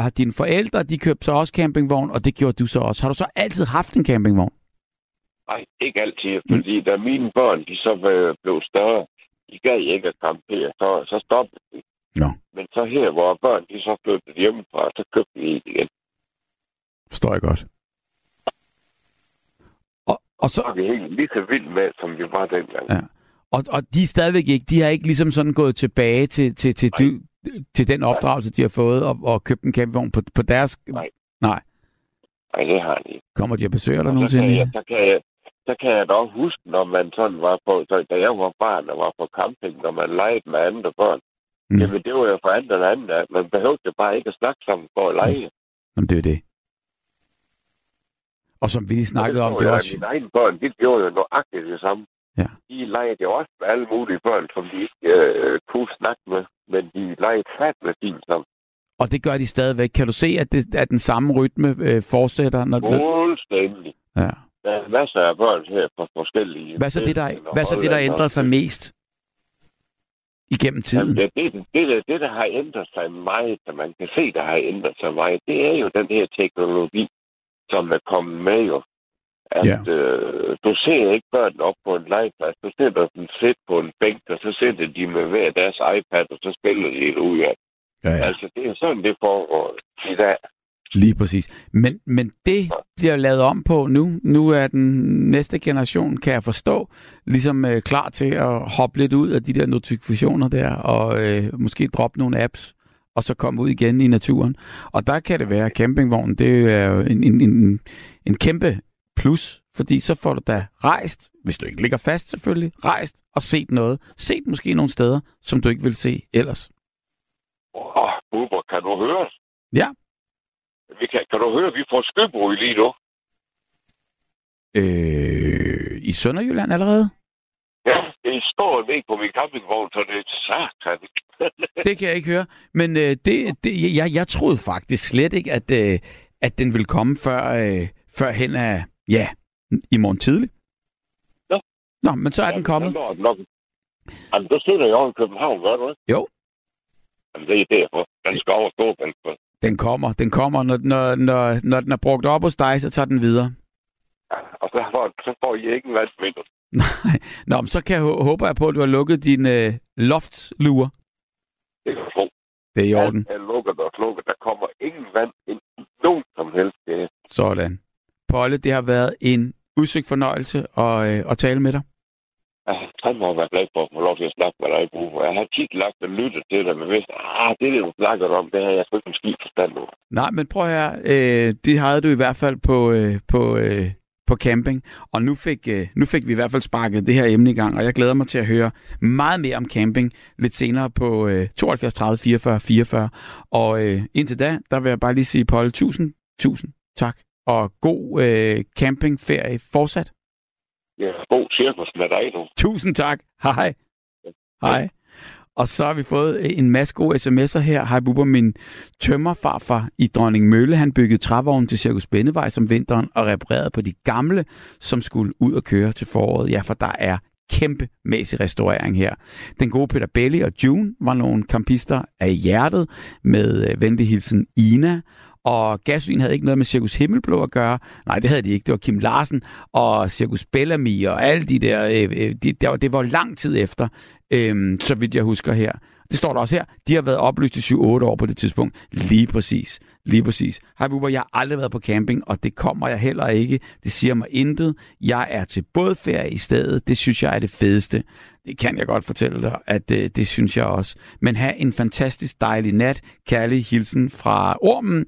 har dine forældre, de købte så også campingvogn, og det gjorde du så også. Har du så altid haft en campingvogn? Nej, ikke altid, fordi da mine børn, de så blev større, de gad ikke at campere, så, så stoppede de. Nå. Men så her, hvor børn, de så flyttede hjemmefra, så købte vi en igen. Forstår jeg godt. Og, og, så, er vi helt lige så vildt med, som vi var dengang. Ja. og, og de er stadigvæk ikke, de har ikke ligesom sådan gået tilbage til, til, til, du, til den opdragelse, de har fået, og, og købt en campingvogn på, på deres... Nej. Nej. Nej, det har de. Kommer de og besøger dig Og nogensinde? kan, jeg, så, kan jeg, så kan jeg dog huske, når man sådan var på, så da jeg var barn og var på camping, når man legede med andre børn, Mm. mm. jamen det var jo for end andet, at man behøvede bare ikke at snakke sammen for at lege. Jamen, det er det. Og som vi lige snakkede om, det er også... Mine egne børn, de gjorde jo nøjagtigt det samme. Ja. De legede jo også med alle mulige børn, som de ikke øh, kunne snakke med, men de legede fat med fint sammen. Og det gør de stadigvæk. Kan du se, at, det, at den samme rytme øh, fortsætter? Når, Fuldstændig. ja. Der er masser af børn her på forskellige... Hvad så det, der, hvad så det, der ændrer sig mest igennem tiden? Jamen, det, det, det, det, der har ændret sig meget, der man kan se, der har ændret sig meget, det er jo den her teknologi, som er kommet med jo. At Ja. øh, du ser ikke børn op på en legeplads, du sætter dem sæt på en bænk, og så sætter de med hver deres iPad, og så spiller de det ud af. Ja. ja. Altså, det er sådan, det foregår i dag. Lige præcis. Men, men det bliver lavet om på nu. Nu er den næste generation, kan jeg forstå, ligesom øh, klar til at hoppe lidt ud af de der notifikationer der, og øh, måske droppe nogle apps, og så komme ud igen i naturen. Og der kan det være, at campingvognen, det er jo en, en, en, en kæmpe plus, fordi så får du da rejst, hvis du ikke ligger fast selvfølgelig, rejst og set noget. Set måske nogle steder, som du ikke vil se ellers. Åh, oh, kan du høre os? Ja. Vi kan, kan du høre, vi får skybrud lige nu? Øh, I Sønderjylland allerede? Ja, det står ned på min campingvogn, så det er satan. Det kan jeg ikke høre. Men øh, det, det, jeg, jeg troede faktisk slet ikke, at, øh, at den ville komme før, øh, før hen af, ja, i morgen tidlig. Nå. Nå, men så er den kommet. Jamen, nok. Jamen, du sidder jo i København, gør du ikke? Jo. Jamen, det er derfor. Den skal over Storbælt. Den kommer, den kommer. Når, når, når, når den er brugt op hos dig, så tager den videre. Ja, og så får, så får I ikke en vandsvinder. Nej. Nå, men så kan jeg hå- håber jeg på, at du har lukket din øh, loftsluer. Det kan tro. Det er i orden. Alt er lukket og slukket. Der kommer ingen vand ind i nogen som helst sted. Sådan. Polle, det har været en udsøgt fornøjelse at, øh, at tale med dig. Jeg må være glad for at få lov til at snakke med dig, Buffer. Jeg har tit lagt og lyttet til dig, men hvis, ah, det, det du snakker om, det har jeg sgu ikke en forstand over. Nej, men prøv her. Øh, det havde du i hvert fald på, øh, på, øh, på camping. Og nu fik, øh, nu fik vi i hvert fald sparket det her emne i gang, og jeg glæder mig til at høre meget mere om camping lidt senere på øh, 72 30 44 44. Og øh, indtil da, der vil jeg bare lige sige, Paul, tusind, tusind tak. Og god øh, campingferie fortsat. Ja, god cirkus med dig nu. Tusind tak. Hej. Hej. Og så har vi fået en masse gode sms'er her. Hej Bubber, min tømmerfarfar i Dronning Mølle, han byggede trævognen til Cirkus Bennevej som vinteren og reparerede på de gamle, som skulle ud og køre til foråret. Ja, for der er kæmpemæssig restaurering her. Den gode Peter Belli og June var nogle kampister af hjertet med øh, venlig hilsen Ina, og Gasolin havde ikke noget med Cirkus Himmelblå at gøre. Nej, det havde de ikke. Det var Kim Larsen og Cirkus Bellamy og alle de der. Øh, øh de, der det var lang tid efter, øh, så vidt jeg husker her. Det står der også her. De har været oplyst i 7-8 år på det tidspunkt. Lige præcis. Lige præcis. Hej Bubber, jeg har aldrig været på camping, og det kommer jeg heller ikke. Det siger mig intet. Jeg er til bådferie i stedet. Det synes jeg er det fedeste. Det kan jeg godt fortælle dig, at det, det synes jeg også. Men have en fantastisk dejlig nat. Kærlig hilsen fra Ormen.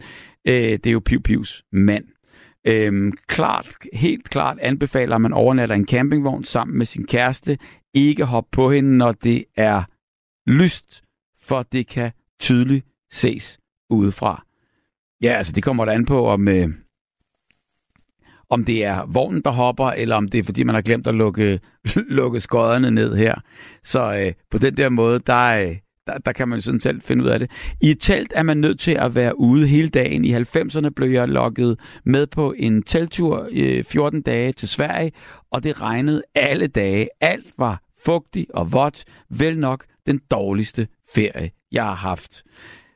Øh, det er jo Piu Pius mand. Øhm, klart, helt klart anbefaler, at man overnatter en campingvogn sammen med sin kæreste. Ikke hop på hende, når det er lyst, for det kan tydeligt ses udefra. Ja, altså det kommer der an på, om, øh, om det er vognen, der hopper, eller om det er, fordi man har glemt at lukke, lukke skodderne ned her. Så øh, på den der måde, der, øh, der, der kan man sådan selv finde ud af det. I et telt er man nødt til at være ude hele dagen. I 90'erne blev jeg lukket med på en teltur øh, 14 dage til Sverige, og det regnede alle dage. Alt var fugtigt og vådt. Vel nok den dårligste ferie, jeg har haft.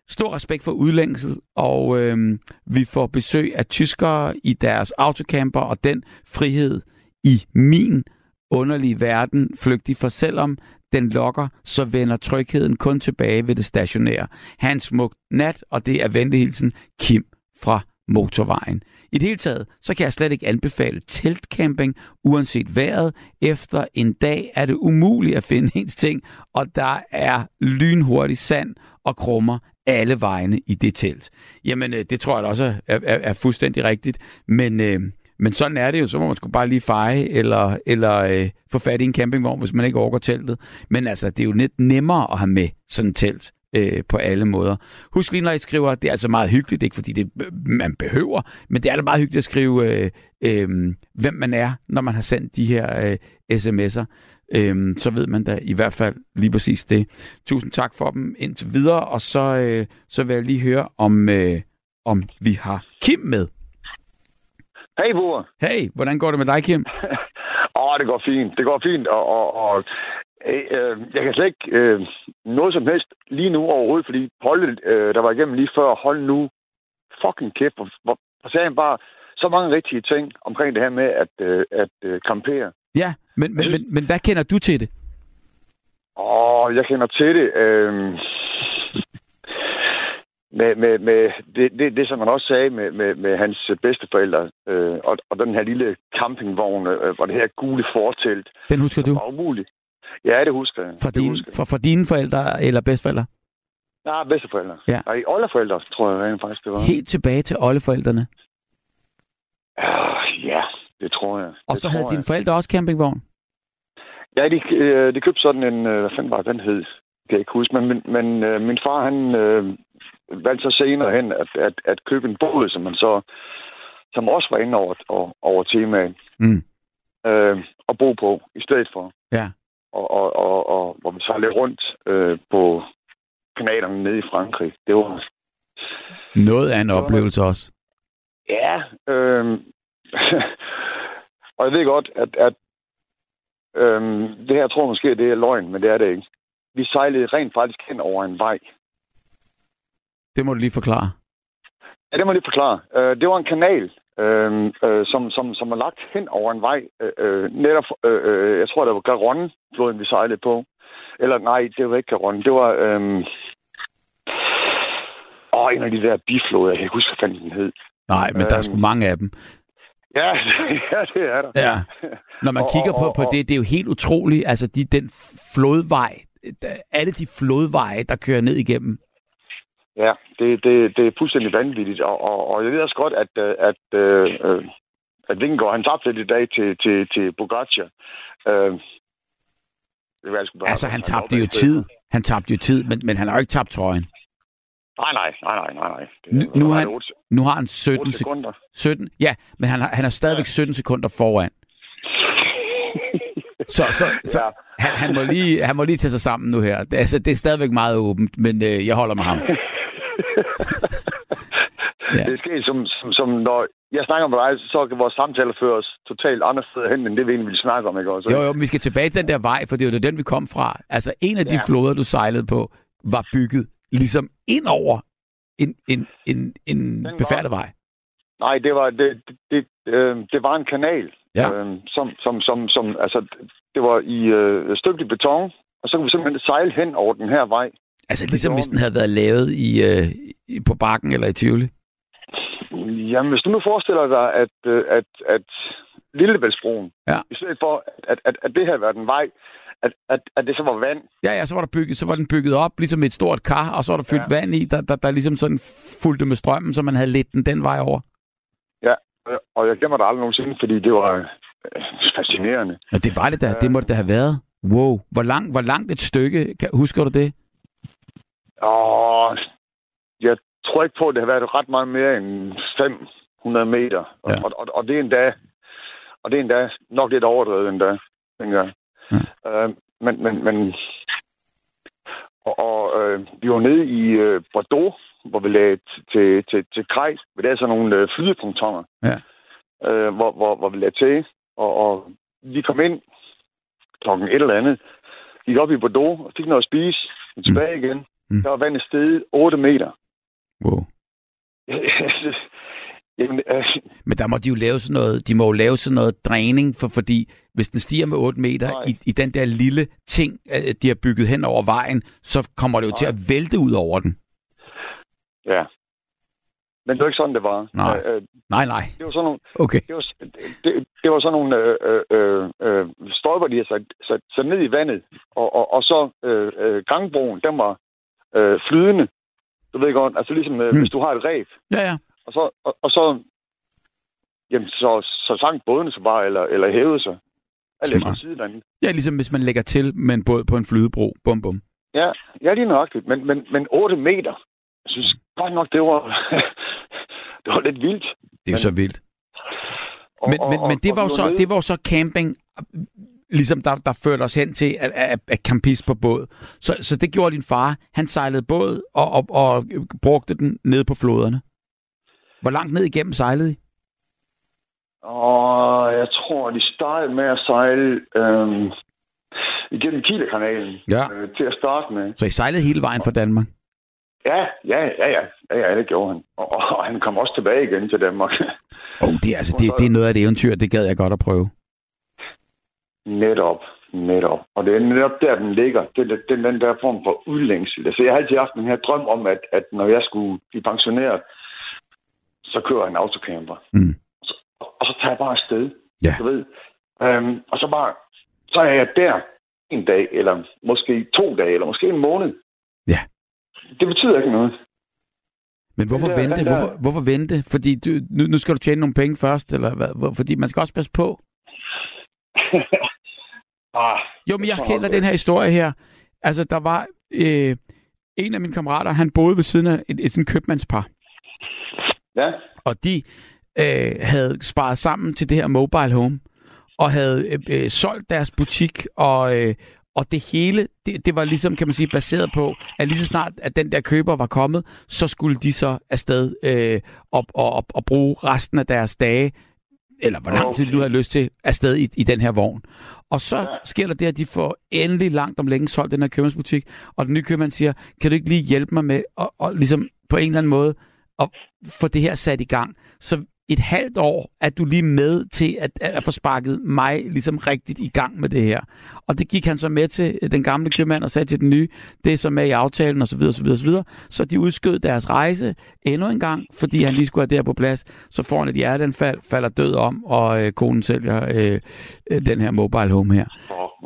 Stor respekt for udlængsel, og øh, vi får besøg af tyskere i deres autocamper, og den frihed i min underlige verden flygtig, for selvom den lokker, så vender trygheden kun tilbage ved det stationære. Hans smuk nat, og det er ventehilsen Kim fra motorvejen. I det hele taget, så kan jeg slet ikke anbefale teltcamping, uanset vejret. Efter en dag er det umuligt at finde ens ting, og der er lynhurtig sand og krummer alle vegne i det telt. Jamen, øh, det tror jeg også er, er, er fuldstændig rigtigt, men... Øh, men sådan er det jo, så må man sgu bare lige feje, eller, eller øh, få fat i en campingvogn, hvis man ikke overgår teltet. Men altså, det er jo lidt nemmere at have med sådan et telt øh, på alle måder. Husk lige, når I skriver, det er altså meget hyggeligt, ikke fordi det øh, man behøver, men det er da meget hyggeligt at skrive, øh, øh, hvem man er, når man har sendt de her øh, sms'er. Øh, så ved man da i hvert fald lige præcis det. Tusind tak for dem indtil videre, og så, øh, så vil jeg lige høre, om, øh, om vi har Kim med. Hej, Bor. Hey, hvordan går det med dig, Kim? Åh, oh, det går fint. Det går fint, og, og, og øh, jeg kan slet ikke øh, noget som helst lige nu overhovedet, fordi holdet, øh, der var igennem lige før, hold nu fucking kæft, hvor, hvor sagde han bare så mange rigtige ting omkring det her med at, øh, at øh, kampere. Ja, men, men, men, men hvad kender du til det? Åh, oh, jeg kender til det. Øh, med, med, med det, det, det, som man også sagde med, med, med hans bedsteforældre, øh, og, og den her lille campingvogn, øh, hvor det her gule fortelt. Den husker du? var umuligt. Ja, det husker jeg. For, det din, husker for, for dine forældre eller bedsteforældre? Nej, bedsteforældre. Ja. Nej, oldeforældre, tror jeg rent faktisk, det var. Helt tilbage til oldeforældrene? Uh, ja, det tror jeg. Og det så havde tror dine jeg. forældre også campingvogn? Ja, de, øh, de købte sådan en, øh, hvad fanden var den hed? Det kan jeg ikke huske, men, men, men øh, min far, han øh, valgte så senere hen at, at, at købe en båd, som man så som også var inde over, over, over temaet, Mm. øh, og bo på i stedet for. Ja. Og, og, og, og hvor vi så lidt rundt øh, på kanalerne nede i Frankrig. Det var, Noget af en oplevelse også. ja, øh, og jeg ved godt, at, at øh, det her tror måske, det er løgn, men det er det ikke. Vi sejlede rent faktisk hen over en vej. Det må du lige forklare. Ja, det må jeg lige forklare. Øh, det var en kanal, øh, øh, som, som, som var lagt hen over en vej. Øh, øh, netop, øh, øh, jeg tror, det var Garonne-floden, vi sejlede på. Eller nej, det var ikke Garonne. Det var... Øh, åh, en af de der bifloder, jeg kan ikke huske, hvad fanden den hed. Nej, men der er Øhm. sgu mange af dem. Ja, ja det er der. Ja. Når man Og- kigger på, og- på det, det er jo helt utroligt. Altså, de, den flodvej, alle de flodveje, der kører ned igennem. Ja, det, det, det er fuldstændig vanvittigt. Og, og, og jeg ved også godt, at, øh, at, øh, øh, at Vingegaard, han tabte lidt i dag til, til, til Bogacar. Øh, det var, Altså, han tabte jo tid. Han tabte jo tid, men, men han har jo ikke tabt trøjen. Nej, nej, nej, nej, nej. nej. Nu- nu var han- Nu har han 17 otte sekunder. sekunder. 17? Ja, men han har, han har stadigvæk 17 sekunder foran. Så, så, så Ja. han, han, må lige, han må lige tage sig sammen nu her. Det, altså, det er stadigvæk meget åbent, men øh, jeg holder med ham. Ja. Det er sket som, som, som, når jeg snakker med dig, så kan vores samtale føre os totalt andre steder hen, end det vi egentlig ville snakke om, ikke også? Jo, jo, men vi skal tilbage til den der vej, for det er jo den, vi kom fra. Altså, en af de Ja. floder, du sejlede på, var bygget ligesom ind over en, en, en, en var- befærdet vej. Nej, det var, det, det, øh, det var en kanal, Ja. øh, som, som, som, som, altså, det var i øh, støbt i beton, og så kunne vi simpelthen sejle hen over den her vej. Altså, ligesom hvis den havde været lavet i, øh, på bakken eller i Tivoli. Jamen, hvis du nu forestiller dig, at, øh, at, at Lillebæltsbroen, Ja. i stedet for, at, at, at det havde været en vej, at, at, at det så var vand, Ja, ja, så var, der bygget, så var den bygget op ligesom et stort kar, og så var der fyldt ja. vand i, der, der, der ligesom sådan fulgte med strømmen, så man havde lidt den den vej over. øh, og jeg glemmer det aldrig nogensinde, fordi det var øh, fascinerende. Og det var det da. Det må det da have været. Wow. Hvor, lang, hvor langt et stykke? Kan, husker du det? Og jeg tror ikke på, at det har været ret meget mere end 500 meter. Ja. Ja. Og, og, og, det er endda, og det er endda nok lidt overdrevet endda, dengang. Ja. Øh, men, men, men og, og øh, vi var nede i øh, Bordeaux, hvor vi lagde til, til, til Krej. Vi lavede sådan nogle øh, flydepunktoner, Ja. øh, hvor, hvor, hvor vi lagde til. Og, og vi kom ind klokken et eller andet. Gik op i Bordeaux og fik noget at spise. Tilbage igen. Mm. Der var vandet steget 8 meter. Wow. Jamen, øh, Men der må de jo lave sådan noget, de må jo lave sådan noget dræning, for, fordi hvis den stiger med 8 meter Nej. i, i den der lille ting, øh, de har bygget hen over vejen, så kommer det jo Nej. til at vælte ud over den. ja. Men det var ikke sådan, det var. Nej. Øh, øh, Nej, nej. det var sådan nogle, Okay. det var, det, det var sådan nogle øh, øh, øh, stolper, de havde sat, sat, sat ned i vandet. Og, og, og så øh, øh, gangbroen, den var øh, flydende. Du ved godt, altså ligesom øh, Mm. mm. hvis du har et ræb, Ja, ja. og så, og, og så, jamen, så, så sank bådene sig bare, eller, eller hævede sig. Efter Smart. sidelandet. Ja, ligesom hvis man lægger til med en båd på en flydebro. Bum, bum. Ja, ja, lige nøjagtigt. Men, men, men 8 meter. Jeg synes godt nok, det var, det var lidt vildt. Det er jo Men- så vildt. Og, Men, og- men, og- men det og var vi så, det var jo så camping, ligesom der, der førte os hen til at, at, at campis på båd. Så, så det gjorde din far. Han sejlede båd og, og, og brugte den ned på floderne. Hvor langt ned igennem sejlede I? Og jeg tror, de startede med at sejle øhm, igennem Kielekanalen Ja. øh, til at starte med. Så I sejlede hele vejen fra Danmark? Ja, ja, ja, ja, ja, ja det gjorde han. Og, og, og han kom også tilbage igen til Danmark. Oh, det, er, altså, det, det er noget af et eventyr, det gad jeg godt at prøve. netop, netop. Og det er netop der, den ligger. Det er den, den der form for udlængsel. Altså, jeg har altid haft den her drøm om, at, at når jeg skulle blive pensioneret, så kører jeg en autocamper. Mm. Og, så, tager jeg bare afsted. Ja. Du ved. Øhm, og så bare, så er jeg der en dag, eller måske to dage, eller måske en måned. Ja. Det betyder ikke noget. Men hvorfor der- vente? der- Hvorfor, hvorfor vente? Fordi du, nu, nu skal du tjene nogle penge først, eller hvad? Hvor- Fordi man skal også passe på. ah, Jo, men jeg kender den her historie her. Altså, der var øh, en af mine kammerater, han boede ved siden af et, et sådan købmandspar. ja, og de øh, havde sparet sammen til det her mobile home, og havde øh, øh, solgt deres butik, og, øh, og det hele, det, det var ligesom, kan man sige, baseret på, at lige så snart, at den der køber var kommet, så skulle de så afsted øh, og, og, og, og bruge resten af deres dage, eller hvor lang tid du har lyst til, afsted i, i den her vogn. Og så sker der det, at de får endelig langt om længe solgt den her købmandsbutik, og den nye købmand siger, kan du ikke lige hjælpe mig med, at, og ligesom på en eller anden måde, at få det her sat i gang. Så et halvt år er du lige med til at, at få sparket mig ligesom rigtigt i gang med det her. Og det gik han så med til, øh, den gamle købmand, og sagde til den nye, det er så med i aftalen, og så videre, så videre, så videre. Så de udskød deres rejse endnu en gang, fordi han lige skulle have det her på plads. Så får han et hjerteanfald, falder død om, og øh, konen sælger øh, øh, den her mobile home her.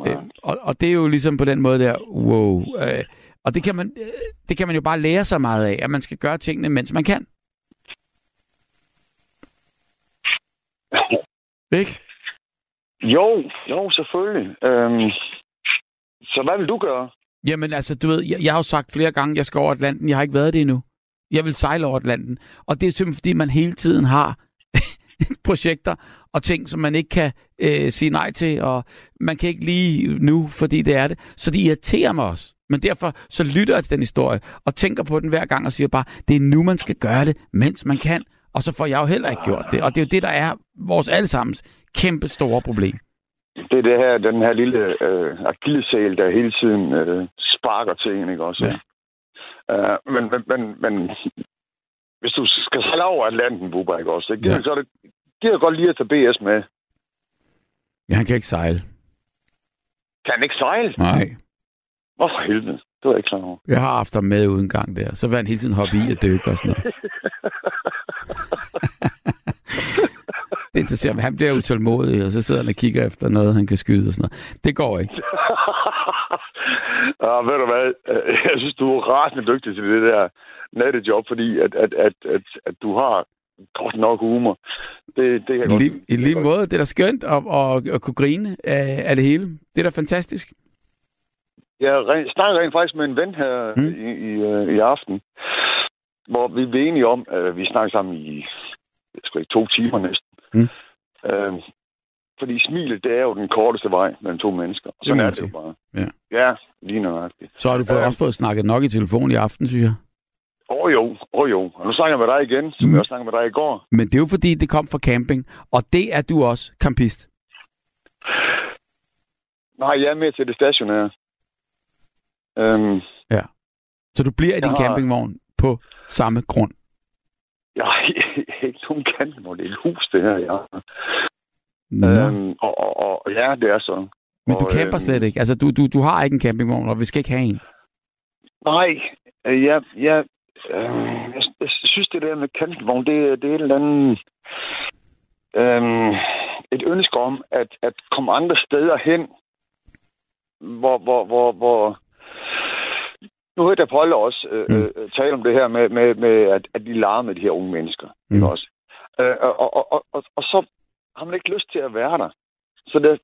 Øh, og, og det er jo ligesom på den måde der, wow. Øh, og det kan, man, øh, det kan man jo bare lære sig meget af, at man skal gøre tingene, mens man kan. Ikke? Jo, jo, selvfølgelig. Øhm, så hvad vil du gøre? Jamen altså, du ved, jeg, jeg har jo sagt flere gange, jeg skal over Atlanten. Jeg har ikke været det endnu. Jeg vil sejle over Atlanten. Og det er simpelthen, fordi man hele tiden har projekter og ting, som man ikke kan øh, sige nej til, og man kan ikke lige nu, fordi det er det. Så det irriterer mig også. Men derfor så lytter jeg til den historie, og tænker på den hver gang og siger bare, det er nu, man skal gøre det, mens man kan. Og så får jeg jo heller ikke gjort det. Og det er jo det, der er vores allesammens kæmpe store problem. Det er det her, den her lille øh, akillesæl, der hele tiden øh, sparker til en, ikke også? Ja. Uh, men, men, men, men hvis du skal sejle over Atlanten, Bubber, ikke også? Ikke? Ja. Ja. Så det giver godt lige at tage BS med. Ja, han kan ikke sejle. Kan han ikke sejle? Nej. Hvorfor helvede? Det var jeg ikke klar over. Jeg har haft ham med uden gang der. Så vil han hele tiden hoppe i og dykke og sådan noget. det interesserer mig. Han bliver utålmodig, og så sidder han og kigger efter noget, han kan skyde og sådan noget. Det går ikke. ja, ved du hvad? Jeg synes, du er rasende dygtig til det der nattejob, fordi at, at, at, at, at du har godt nok humor. Det, det kan I, lige. I lige måde, det er da skønt at, at, at kunne grine af, af det hele. Det er da fantastisk. Jeg snakker rent faktisk med en ven her Mm. mm. i, i, øh, i aften, hvor vi er enige om, at vi snakker sammen i jeg skal ikke, to timer næsten. Mm. Øh, fordi smilet, det er jo den korteste vej mellem to mennesker. Sådan man er det jo bare. Ja. Ja, lige nøjagtigt. Så har du fået, Ja. også fået snakket nok i telefon i aften, synes jeg. Åh oh, jo, åh oh, jo. Og nu snakker jeg med dig igen, som Mm. jeg også snakkede med dig i går. Men det er jo fordi, det kom fra camping. Og det er du også, campist. Nej, jeg er med til det stationære. Øhm, Så du bliver i din har- campingvogn på samme grund. Jeg har ikke nogen kant, hvor det er et hus, det her, jeg. Nå. Øhm, og, og, og, ja, det er så. Men du camper øhm, slet ikke. Altså, du, du, du har ikke en campingvogn, og vi skal ikke have en. Nej, jeg, jeg, øh, jeg, jeg synes, det der med campingvogn, det, er- det er et eller andet... Øh, et ønske om at, at komme andre steder hen, hvor, hvor, hvor, hvor nu hørte jeg Polle også øh, Mm. øh, tale om det her med, med, med at, at de larmer med de her unge mennesker. Mm. Også. Øh, og, og, og, og, og så har man ikke lyst til at være der. Så det,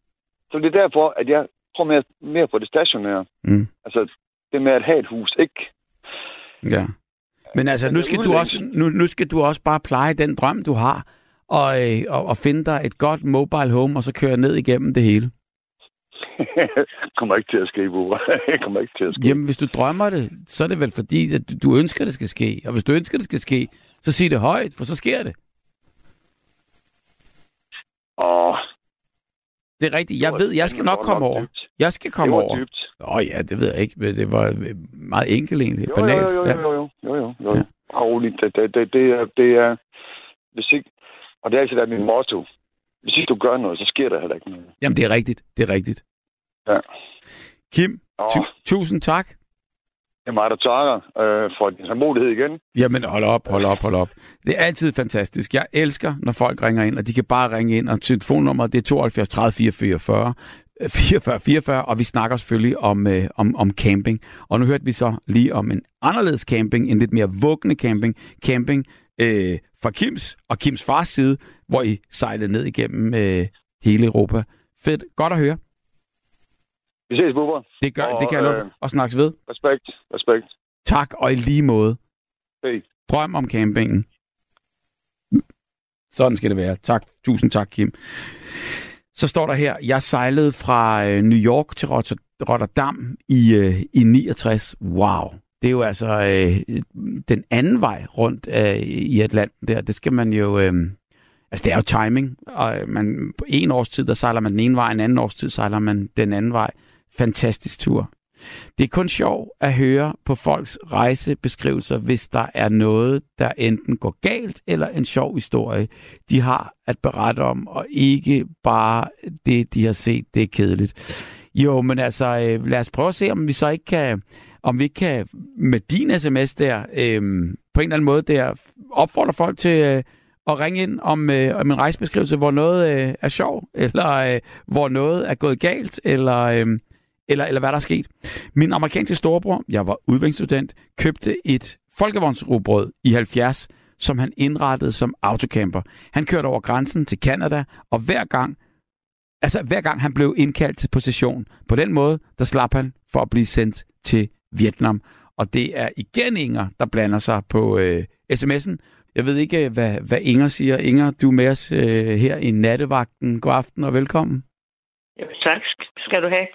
så det er derfor, at jeg tror mere, mere på det stationære. Mm. Altså, det med at have et hus, ikke? Ja. Men altså, nu skal, du også, nu, nu skal du også bare pleje den drøm, du har, og, øh, og, og finde dig et godt mobile home, og så køre ned igennem det hele. kommer ikke til at ske, Bubber. kommer ikke til at ske. Jamen, hvis du drømmer det, så er det vel fordi, at du- ønsker, det skal ske. Og hvis du ønsker, det skal ske, så sig det højt, for så sker det. Åh, Det er rigtigt. Jeg det var ved, jeg skal nok komme over. Jeg skal Det komme var over. dybt. Åh ja, det ved jeg ikke, men det var øh, meget enkelt egentlig. Jo, Banalt. jo, jo, jo, jo, jo, jo, jo. Ja. Roligt. Det, det, det, det, er, det er, hvis ikke, og det er altid der mit motto. Hvis ikke du gør noget, så sker der heller ikke noget. Jamen, det er rigtigt. Det er rigtigt. Ja. Kim, Åh, tu- tusind tak. det er mig, der takker øh, for din tålmodighed igen. Jamen, hold op, hold op, hold op. Det er altid fantastisk. Jeg elsker, når folk ringer ind, og de kan bare ringe ind, og telefonnummeret det er 72 30 44 40, 44 44, og vi snakker selvfølgelig om, øh, om, om camping. Og nu hørte vi så lige om en anderledes camping, en lidt mere vuggende camping. Camping øh, fra Kims og Kims fars side, hvor I sejlede ned igennem øh, hele Europa. Fedt. Godt at høre. Vi ses, Bubber. Det, gør, Og, det kan jeg love øh. Og snakkes ved. Respekt. Respekt. Tak, og i lige måde. Hey. Drøm om campingen. Sådan skal det være. Tak. Tusind tak, Kim. Så står der her, jeg sejlede fra øh, New York til Rotter- Rotterdam i, øh, i 69. Wow. Det er jo altså øh, den anden vej rundt øh, i Atlanten der. Det skal man jo... Øh, altså, det er jo timing. Og øh, man, på en års tid, der sejler man den ene vej, en anden års tid sejler man den anden vej. Fantastisk tur. Det er kun sjov at høre på folks rejsebeskrivelser, hvis der er noget, der enten går galt, eller en sjov historie, de har at berette om, og ikke bare det, de har set, det er kedeligt. Jo, men altså, øh, lad os prøve at se, om vi så ikke kan, om vi ikke kan med din sms der, øh, på en eller anden måde der, opfordre folk til øh, at ringe ind om, øh, om en rejsebeskrivelse, hvor noget øh, er sjov, eller øh, hvor noget er gået galt, eller... Øh, eller, eller hvad der er sket. Min amerikanske storebror, jeg var udviklingsstudent, købte et folkevognsrugbrød i 70, som han indrettede som autocamper. Han kørte over grænsen til Kanada, og hver gang, altså hver gang han blev indkaldt til position, på den måde, der slap han for at blive sendt til Vietnam. Og det er igen Inger, der blander sig på øh, sms'en. Jeg ved ikke, hvad, hvad Inger siger. Inger, du er med os øh, her i nattevagten. God aften og velkommen. Jo, tak sk- skal du have.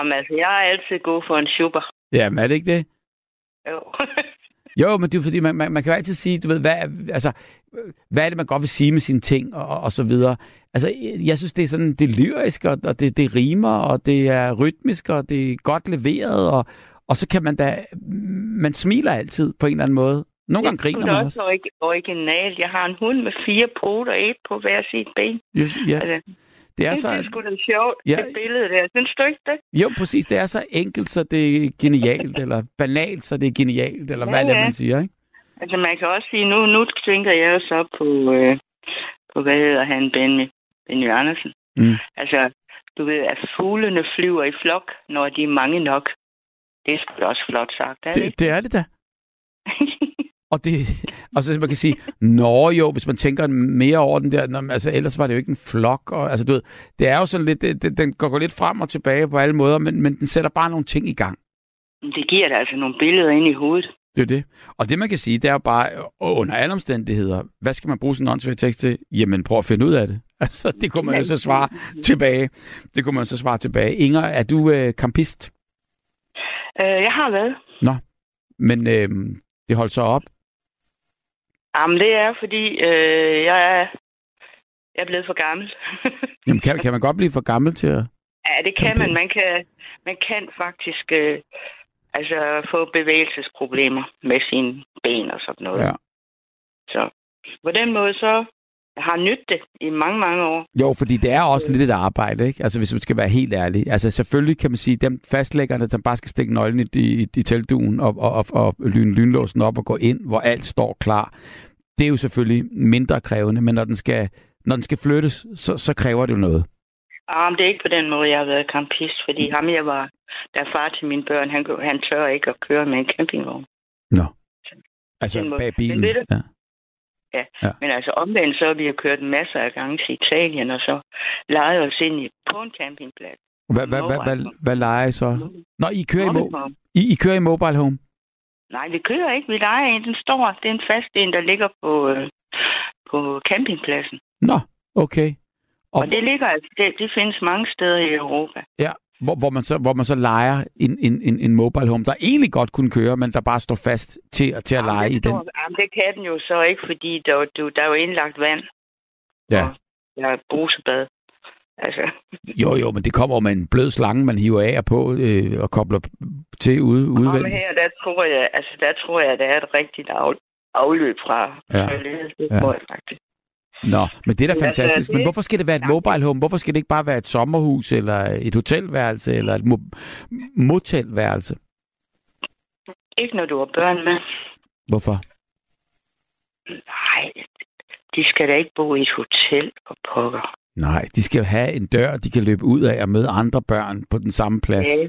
Um, altså, jeg er altid god for en super. Ja, men er det ikke det? Jo. Jo, men det er fordi, man, man, man kan jo altid sige, du ved, hvad, altså, øh, hvad er det, man godt vil sige med sine ting, og, og, og så videre. Altså, jeg synes, det er sådan, det er lyrisk, og, og det, det rimer, og det er rytmisk, og det er godt leveret, og, og så kan man da, man smiler altid på en eller anden måde. Nogle gange griner man også. Det er også original. Jeg har en hund med fire poter, et på hver sit ben. Yes, ja. Altså, Det er det så, er sgu da sjovt, Ja. det billede der. Synes du ikke det? jo, præcis, det er så enkelt, så det er genialt, eller banalt, så det er genialt, eller Ja, hvad er det, ja. man siger, ikke? Altså, man kan også sige, nu, nu tænker jeg jo så på, øh, på hvad hedder han, Benny, Benny Andersen. Mm. Altså, du ved, at fuglene flyver i flok, når de er mange nok. Det er sgu også flot sagt, er det? Det, det er det da. Og, det, og så man kan sige, nå jo, hvis man tænker mere over den der, nå, men altså ellers var det jo ikke en flok, og, altså du ved, det er jo sådan lidt, det, det, den går lidt frem og tilbage på alle måder, men, men den sætter bare nogle ting i gang. det giver dig altså nogle billeder ind i hovedet. Det er det. Og det man kan sige, det er jo bare, øh, under alle omstændigheder, hvad skal man bruge sådan en åndssvær tekst til? Jamen prøv at finde ud af det. Altså det kunne man jo så svare tilbage. Det kunne man så svare tilbage. Inger, er du øh, kampist? Øh, jeg har været. Men øh, det holdt så op. Jamen, det er, fordi øh, jeg, er, jeg er blevet for gammel. Jamen kan, kan man godt blive for gammel til at... ja, det kan man. Man kan, man kan faktisk øh, altså få bevægelsesproblemer med sine ben og sådan noget. Ja. Så på den måde, så har nyt det i mange, mange år. Jo, fordi det er også lidt et arbejde, ikke? Altså, hvis man skal være helt ærlig. Altså, selvfølgelig kan man sige, dem fastlæggerne, der bare skal stikke nøglen i, i, i teltduen og, og, og, og lyne lynlåsen op og gå ind, hvor alt står klar, det er jo selvfølgelig mindre krævende, men når den skal, når den skal flyttes, så, så kræver det jo noget. Ah, men det er ikke på den måde, jeg har været campist, fordi ham, jeg var, der er far til mine børn, han, han tør ikke at køre med en campingvogn. Nå. Altså, bag bilen. Men ved du- Ja. Men altså omvendt, så har vi kørt masser af gange til Italien, og så lejet os ind på en campingplads. Hvad, hvad, hvad, hvad, hvad leger I så? Nå, I kører i, mo-. I, I kører i mobile home? Nej, vi kører ikke. Vi lejer en. Den står. Det er en fast en, der ligger på, øh, på campingpladsen. Nå, okay. Og, Og det ligger altså, det, det findes mange steder i Europa. Ja, hvor, hvor, man så, hvor man så leger en, en, en, en mobile home, der egentlig godt kunne køre, men der bare står fast til, til at lege Jamen, i det den. Jamen, det kan den jo så ikke, fordi der, er du, der er jo indlagt vand. Ja. Og der er brusebad. Altså, Jo, jo, men det kommer jo med en blød slange, man hiver af og på øh, og kobler til ude, og udvendigt. her, der tror jeg, altså, der tror jeg, der er et rigtigt af, afløb fra Ja. toilettet. Det Ja. tror jeg faktisk. Nå, men det er da Men altså, fantastisk. Men det- hvorfor skal det være et mobile home? Hvorfor skal det ikke bare være et sommerhus, eller et hotelværelse, eller et mo- motelværelse? Ikke når du har børn med. Hvorfor? Nej, de skal da ikke bo i et hotel og pokker. Nej, de skal have en dør, de kan løbe ud af og møde andre børn på den samme plads. Ja.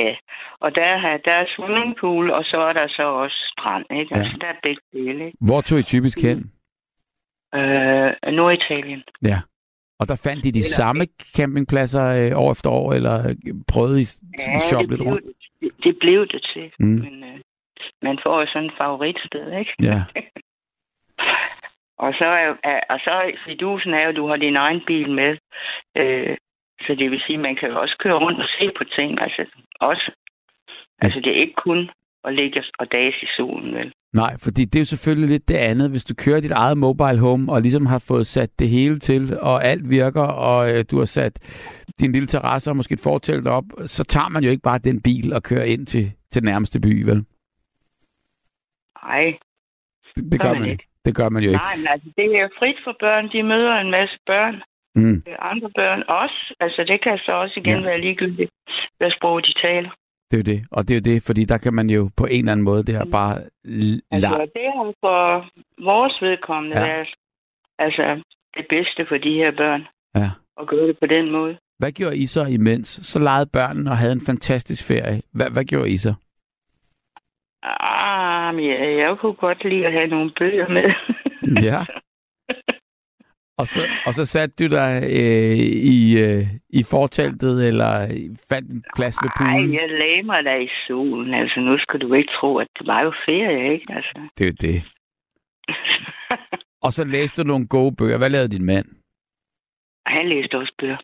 ja. Og der, er- der er swimmingpool, og så er der så også strand, ikke? Ja. Altså, der er begge dele, ikke? Hvor tog I typisk hen? Øh, Norditalien. Ja. Og der fandt de de Eller- samme campingpladser øh, år efter år, eller øh, prøvede I Ja, shoppe lidt blev, rundt? det, det blev det til. Mm. Men øh, man får jo sådan et favoritsted, ikke? Ja. Og så er, er og så fidusen er jo, at du har din egen bil med. Øh, så det vil sige, at man kan jo også køre rundt og se på ting. Altså, også. Altså, det er ikke kun at ligge og dage i solen, vel? Nej, fordi det er jo selvfølgelig lidt det andet. Hvis du kører dit eget mobile home, og ligesom har fået sat det hele til, og alt virker, og øh, du har sat din lille terrasse og måske et fortelt op, så tager man jo ikke bare den bil og kører ind til, til nærmeste by, vel? Nej, Det, det Gør man man ikke. Det gør man jo ikke. nej, men altså, det er jo frit for børn. De møder en masse børn. Mm. Øh, Andre børn også. Altså, det kan så også igen ja. være ligegyldigt, hvad sprog de taler. Det er jo det. Og det er jo det, fordi der kan man jo på en eller anden måde, det her bare l- Altså, det har for vores vedkommende Ja. ja. været altså, det bedste for de her børn. Ja. At gøre det på den måde. Hvad gjorde I så imens? Så legede børnene og havde en fantastisk ferie. Hvad, hvad gjorde I så? Ah, jeg, jeg kunne godt lide at have nogle bøger med. Ja. Og så, og så satte du dig øh, i, øh, i forteltet, eller fandt en plads ved Nej, poolen? jeg lagde mig der i solen. Altså, nu skal du ikke tro, at det var jo ferie, ikke? Altså. Det er jo det. Og så læste du nogle gode bøger. Hvad lavede din mand? Han læste også bøger.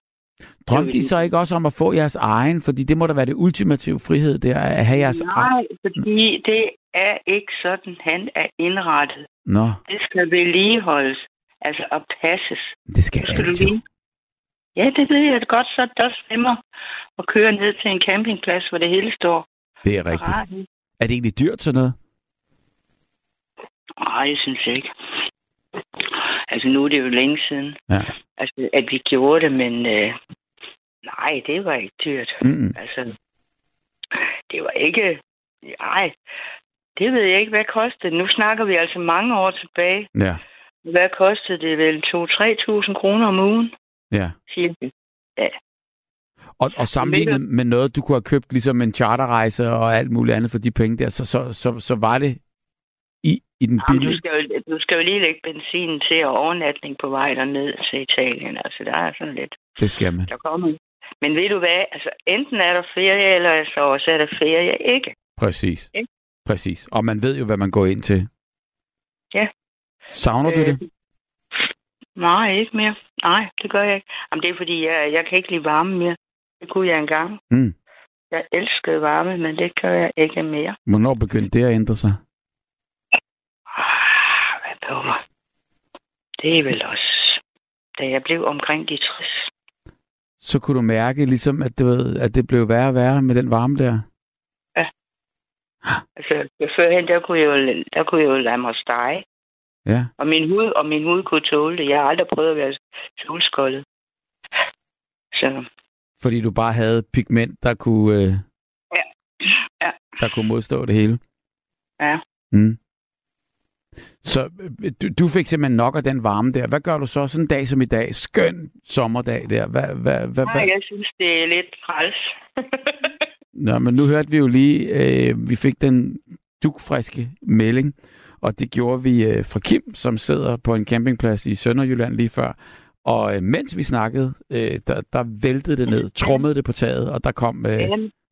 Drømte I så ikke også om at få jeres egen? Fordi det må da være det ultimative frihed, det er at have jeres egen. Nej, fordi det, er ikke sådan, han er indrettet. Nå, Det skal vedligeholdes, altså og passes. det skal skal du lige... Ja, det ved jeg godt, så der stemmer at køre ned til en campingplads, hvor det hele står Det er rigtigt. Er det egentlig dyrt sådan noget? Nej, jeg synes ikke. Altså, nu er det jo længe siden, Ja. altså, at vi gjorde det, men øh, nej, det var ikke dyrt. Mm. Altså, det var ikke... Nej, det ved jeg ikke, hvad kostede. Nu snakker vi altså mange år tilbage. Ja, Hvad kostede det vel? 2-3.000 kroner om ugen, ja. cirka. Og, og sammenlignet med noget, du kunne have købt, ligesom en charterrejse og alt muligt andet for de penge der, så, så, så, så var det i, i den Jamen, du, billige... skal jo, du skal jo lige lægge benzin til og overnatning på vej derned til Italien. Altså, der er sådan lidt. Det skal man. Der kommer. Men ved du hvad? Altså, enten er der ferie, eller så også er der ferie ikke. Præcis. Ikke? Præcis. Og man ved jo, hvad man går ind til. Ja. Savner du Øh, det? Nej, ikke mere. Nej, det gør jeg ikke. Jamen, det er fordi, jeg, jeg kan ikke lide varme mere. Det kunne jeg engang. Mm. Jeg elskede varme, men det gør jeg ikke mere. Hvornår begyndte det at ændre sig? Ah, hvad bøver. Det er vel også, da jeg blev omkring de 60. Så kunne du mærke, ligesom, at, du ved, at det blev værre og værre med den varme der? Altså, førhen, der kunne jeg jo, der kunne jeg jo lade mig stege. Ja. Og min hud, og min hud kunne tåle det. Jeg har aldrig prøvet at være solskoldet. Så, Fordi du bare havde pigment, der kunne, øh, Ja. Ja. der kunne modstå det hele? Ja. Mm. Så øh, du, du fik simpelthen nok af den varme der. Hvad gør du så sådan en dag som i dag? Skøn sommerdag der. Hvad, hvad, hvad, nej, hvad? jeg synes, det er lidt træls. Nå, men nu hørte vi jo lige, øh, vi fik den dukfriske melding, og det gjorde vi øh, fra Kim, som sidder på en campingplads i Sønderjylland lige før. Og øh, mens vi snakkede, øh, der, der væltede det ned, trummede det på taget, og der kom, øh,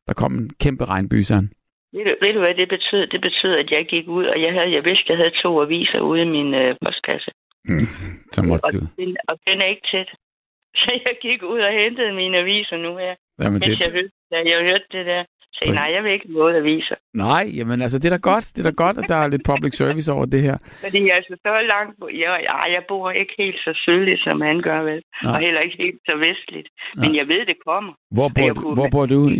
der kom en kæmpe regnbyseren. ved, du, ved du, hvad det betød? Det betød, at jeg gik ud, og jeg, havde, jeg vidste, at jeg havde to aviser ude i min øh, postkasse. Mm. Så måtte Og du. den, og den er ikke tæt. Så jeg gik ud og hentede mine aviser nu her. Jamen, Mens jeg det, hørte, da jeg hørte det der. Præcis. nej, jeg vil ikke noget aviser. nej, jamen altså, det er da godt. Det er da godt, at der er lidt public service over det her. Fordi altså, så langt... Jeg, jeg, jeg bor ikke helt så sydligt, som han gør vel. Nej. Og heller ikke helt så vestligt. Nej. Men jeg ved, det kommer. Hvor bor, jeg du, kunne- hvor bor du?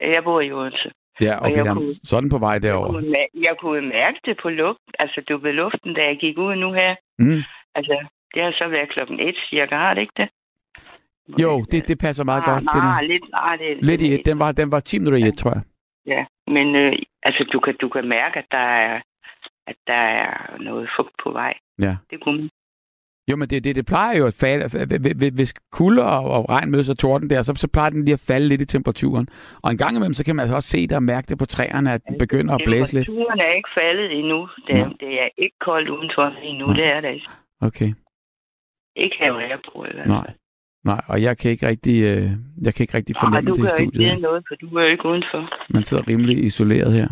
Jeg bor i Odense. Ja, okay, jeg jamen, kunne- sådan på vej Jeg derover. kunne, mær- jeg kunne mærke det på luft. Altså, du ved luften, da jeg gik ud nu her. Mm. Altså, det har så været klokken et cirka, har det ikke det? Jo, det, det passer meget nej, godt. Nej, er, lidt, nej, det, lidt i et. Den var, den var 10 minutter i et, tror jeg. Ja, men øh, altså, du kan, du kan mærke, at der er, at der er noget fugt på vej. Ja. Det kunne man. Jo, men det, det, det plejer jo at falde. Hvis kulde og, og regn mødes af torden der, så, så plejer den lige at falde lidt i temperaturen. Og en gang imellem, så kan man altså også se det og mærke det på træerne, at den begynder at blæse lidt. Temperaturen er ikke faldet endnu. Det, er, det er ikke koldt udenfor lige nu. Nå. Det er det ikke. Okay. Ikke hvor jeg bor i hvert fald. Nej. Nej, og jeg kan ikke rigtig, øh, jeg kan ikke rigtig Nej, fornemme du det i kan ikke studiet. vide her. noget, for du er jo ikke udenfor. Man sidder rimelig isoleret her.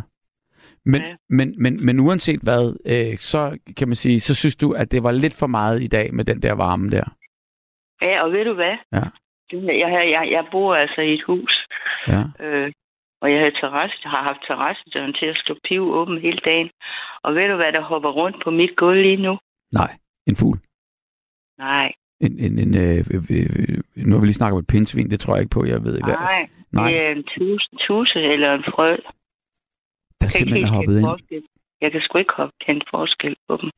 Men, Ja. men, men, men uanset hvad, øh, så kan man sige, så synes du, at det var lidt for meget i dag med den der varme der. Ja, og ved du hvad? Ja. Jeg, jeg, jeg bor altså i et hus, Ja. øh, og jeg har, terrasse, har haft terrassedøren til at stå piv åben hele dagen. Og ved du hvad, der hopper rundt på mit gulv lige nu? Nej, en fugl. Nej, En, en, en, øh, øh, øh, nu har vi lige snakket om et pindsvin, det tror jeg ikke på, jeg ved ikke hvad. nej. Nej, Det er en tuse eller en frø. der simpelthen helt hoppet ind. forskel. Jeg kan sgu ikke kende forskel på dem.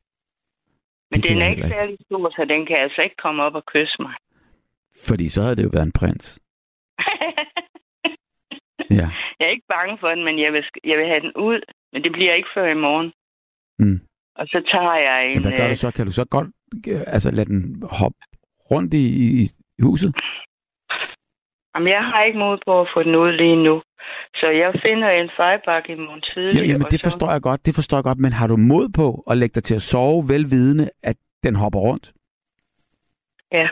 Men Det den er ikke særlig stor, så den kan altså ikke komme op og kysse mig. Fordi så havde det jo været en prins. Ja. jeg er ikke bange for den, men jeg vil, jeg vil have den ud. Men det bliver ikke før i morgen. Mm. Og så tager jeg en... Men hvad gør øh, du så? Kan du så godt øh, altså, lade den hoppe rundt i, i, i huset? Jamen, jeg har ikke mod på at få den ud lige nu. Så jeg finder en fejlbakke i morgen tidlig. Ja, jamen, det så- forstår jeg godt, det forstår jeg godt, men har du mod på at lægge dig til at sove, velvidende, at den hopper rundt? Ja.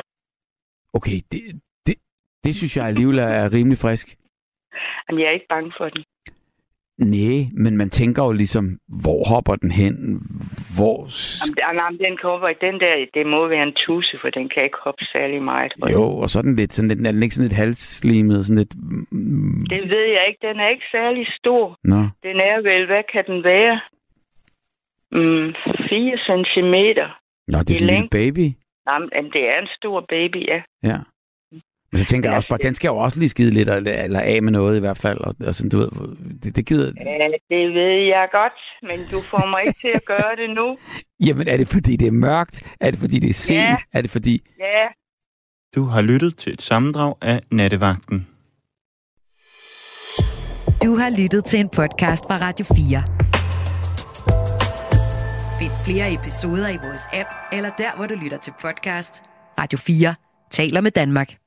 Okay, det, det, det synes jeg alligevel er rimelig frisk. Jamen, jeg er ikke bange for den. Nej, men man tænker jo ligesom, hvor hopper den hen? Hvor... Jamen, jamen, den kommer, den der, det må være en tusse, for den kan ikke hoppe særlig meget. Og Jo, og sådan lidt, sådan lidt, er den ikke sådan lidt halsslimet, sådan lidt... Det ved jeg ikke. Den er ikke særlig stor. Nå, Den er vel, hvad kan den være? Mm, 4 centimeter. Nå det er sådan en lille baby. Jamen, det er en stor baby, ja. Ja. Men så tænker jeg også bare, den skal jo også lige skide lidt, eller, eller af med noget i hvert fald. Og, og sådan, du ved, det, det gider... Ja, det ved jeg godt, men du får mig ikke til at gøre det nu. Jamen, er det fordi, det er mørkt? Er det fordi, det er sent? Ja. Er det fordi... Ja, Du har lyttet til et sammendrag af Nattevagten. Du har lyttet til en podcast fra Radio 4. Find flere episoder i vores app, eller der, hvor du lytter til podcast. Radio 4 taler med Danmark.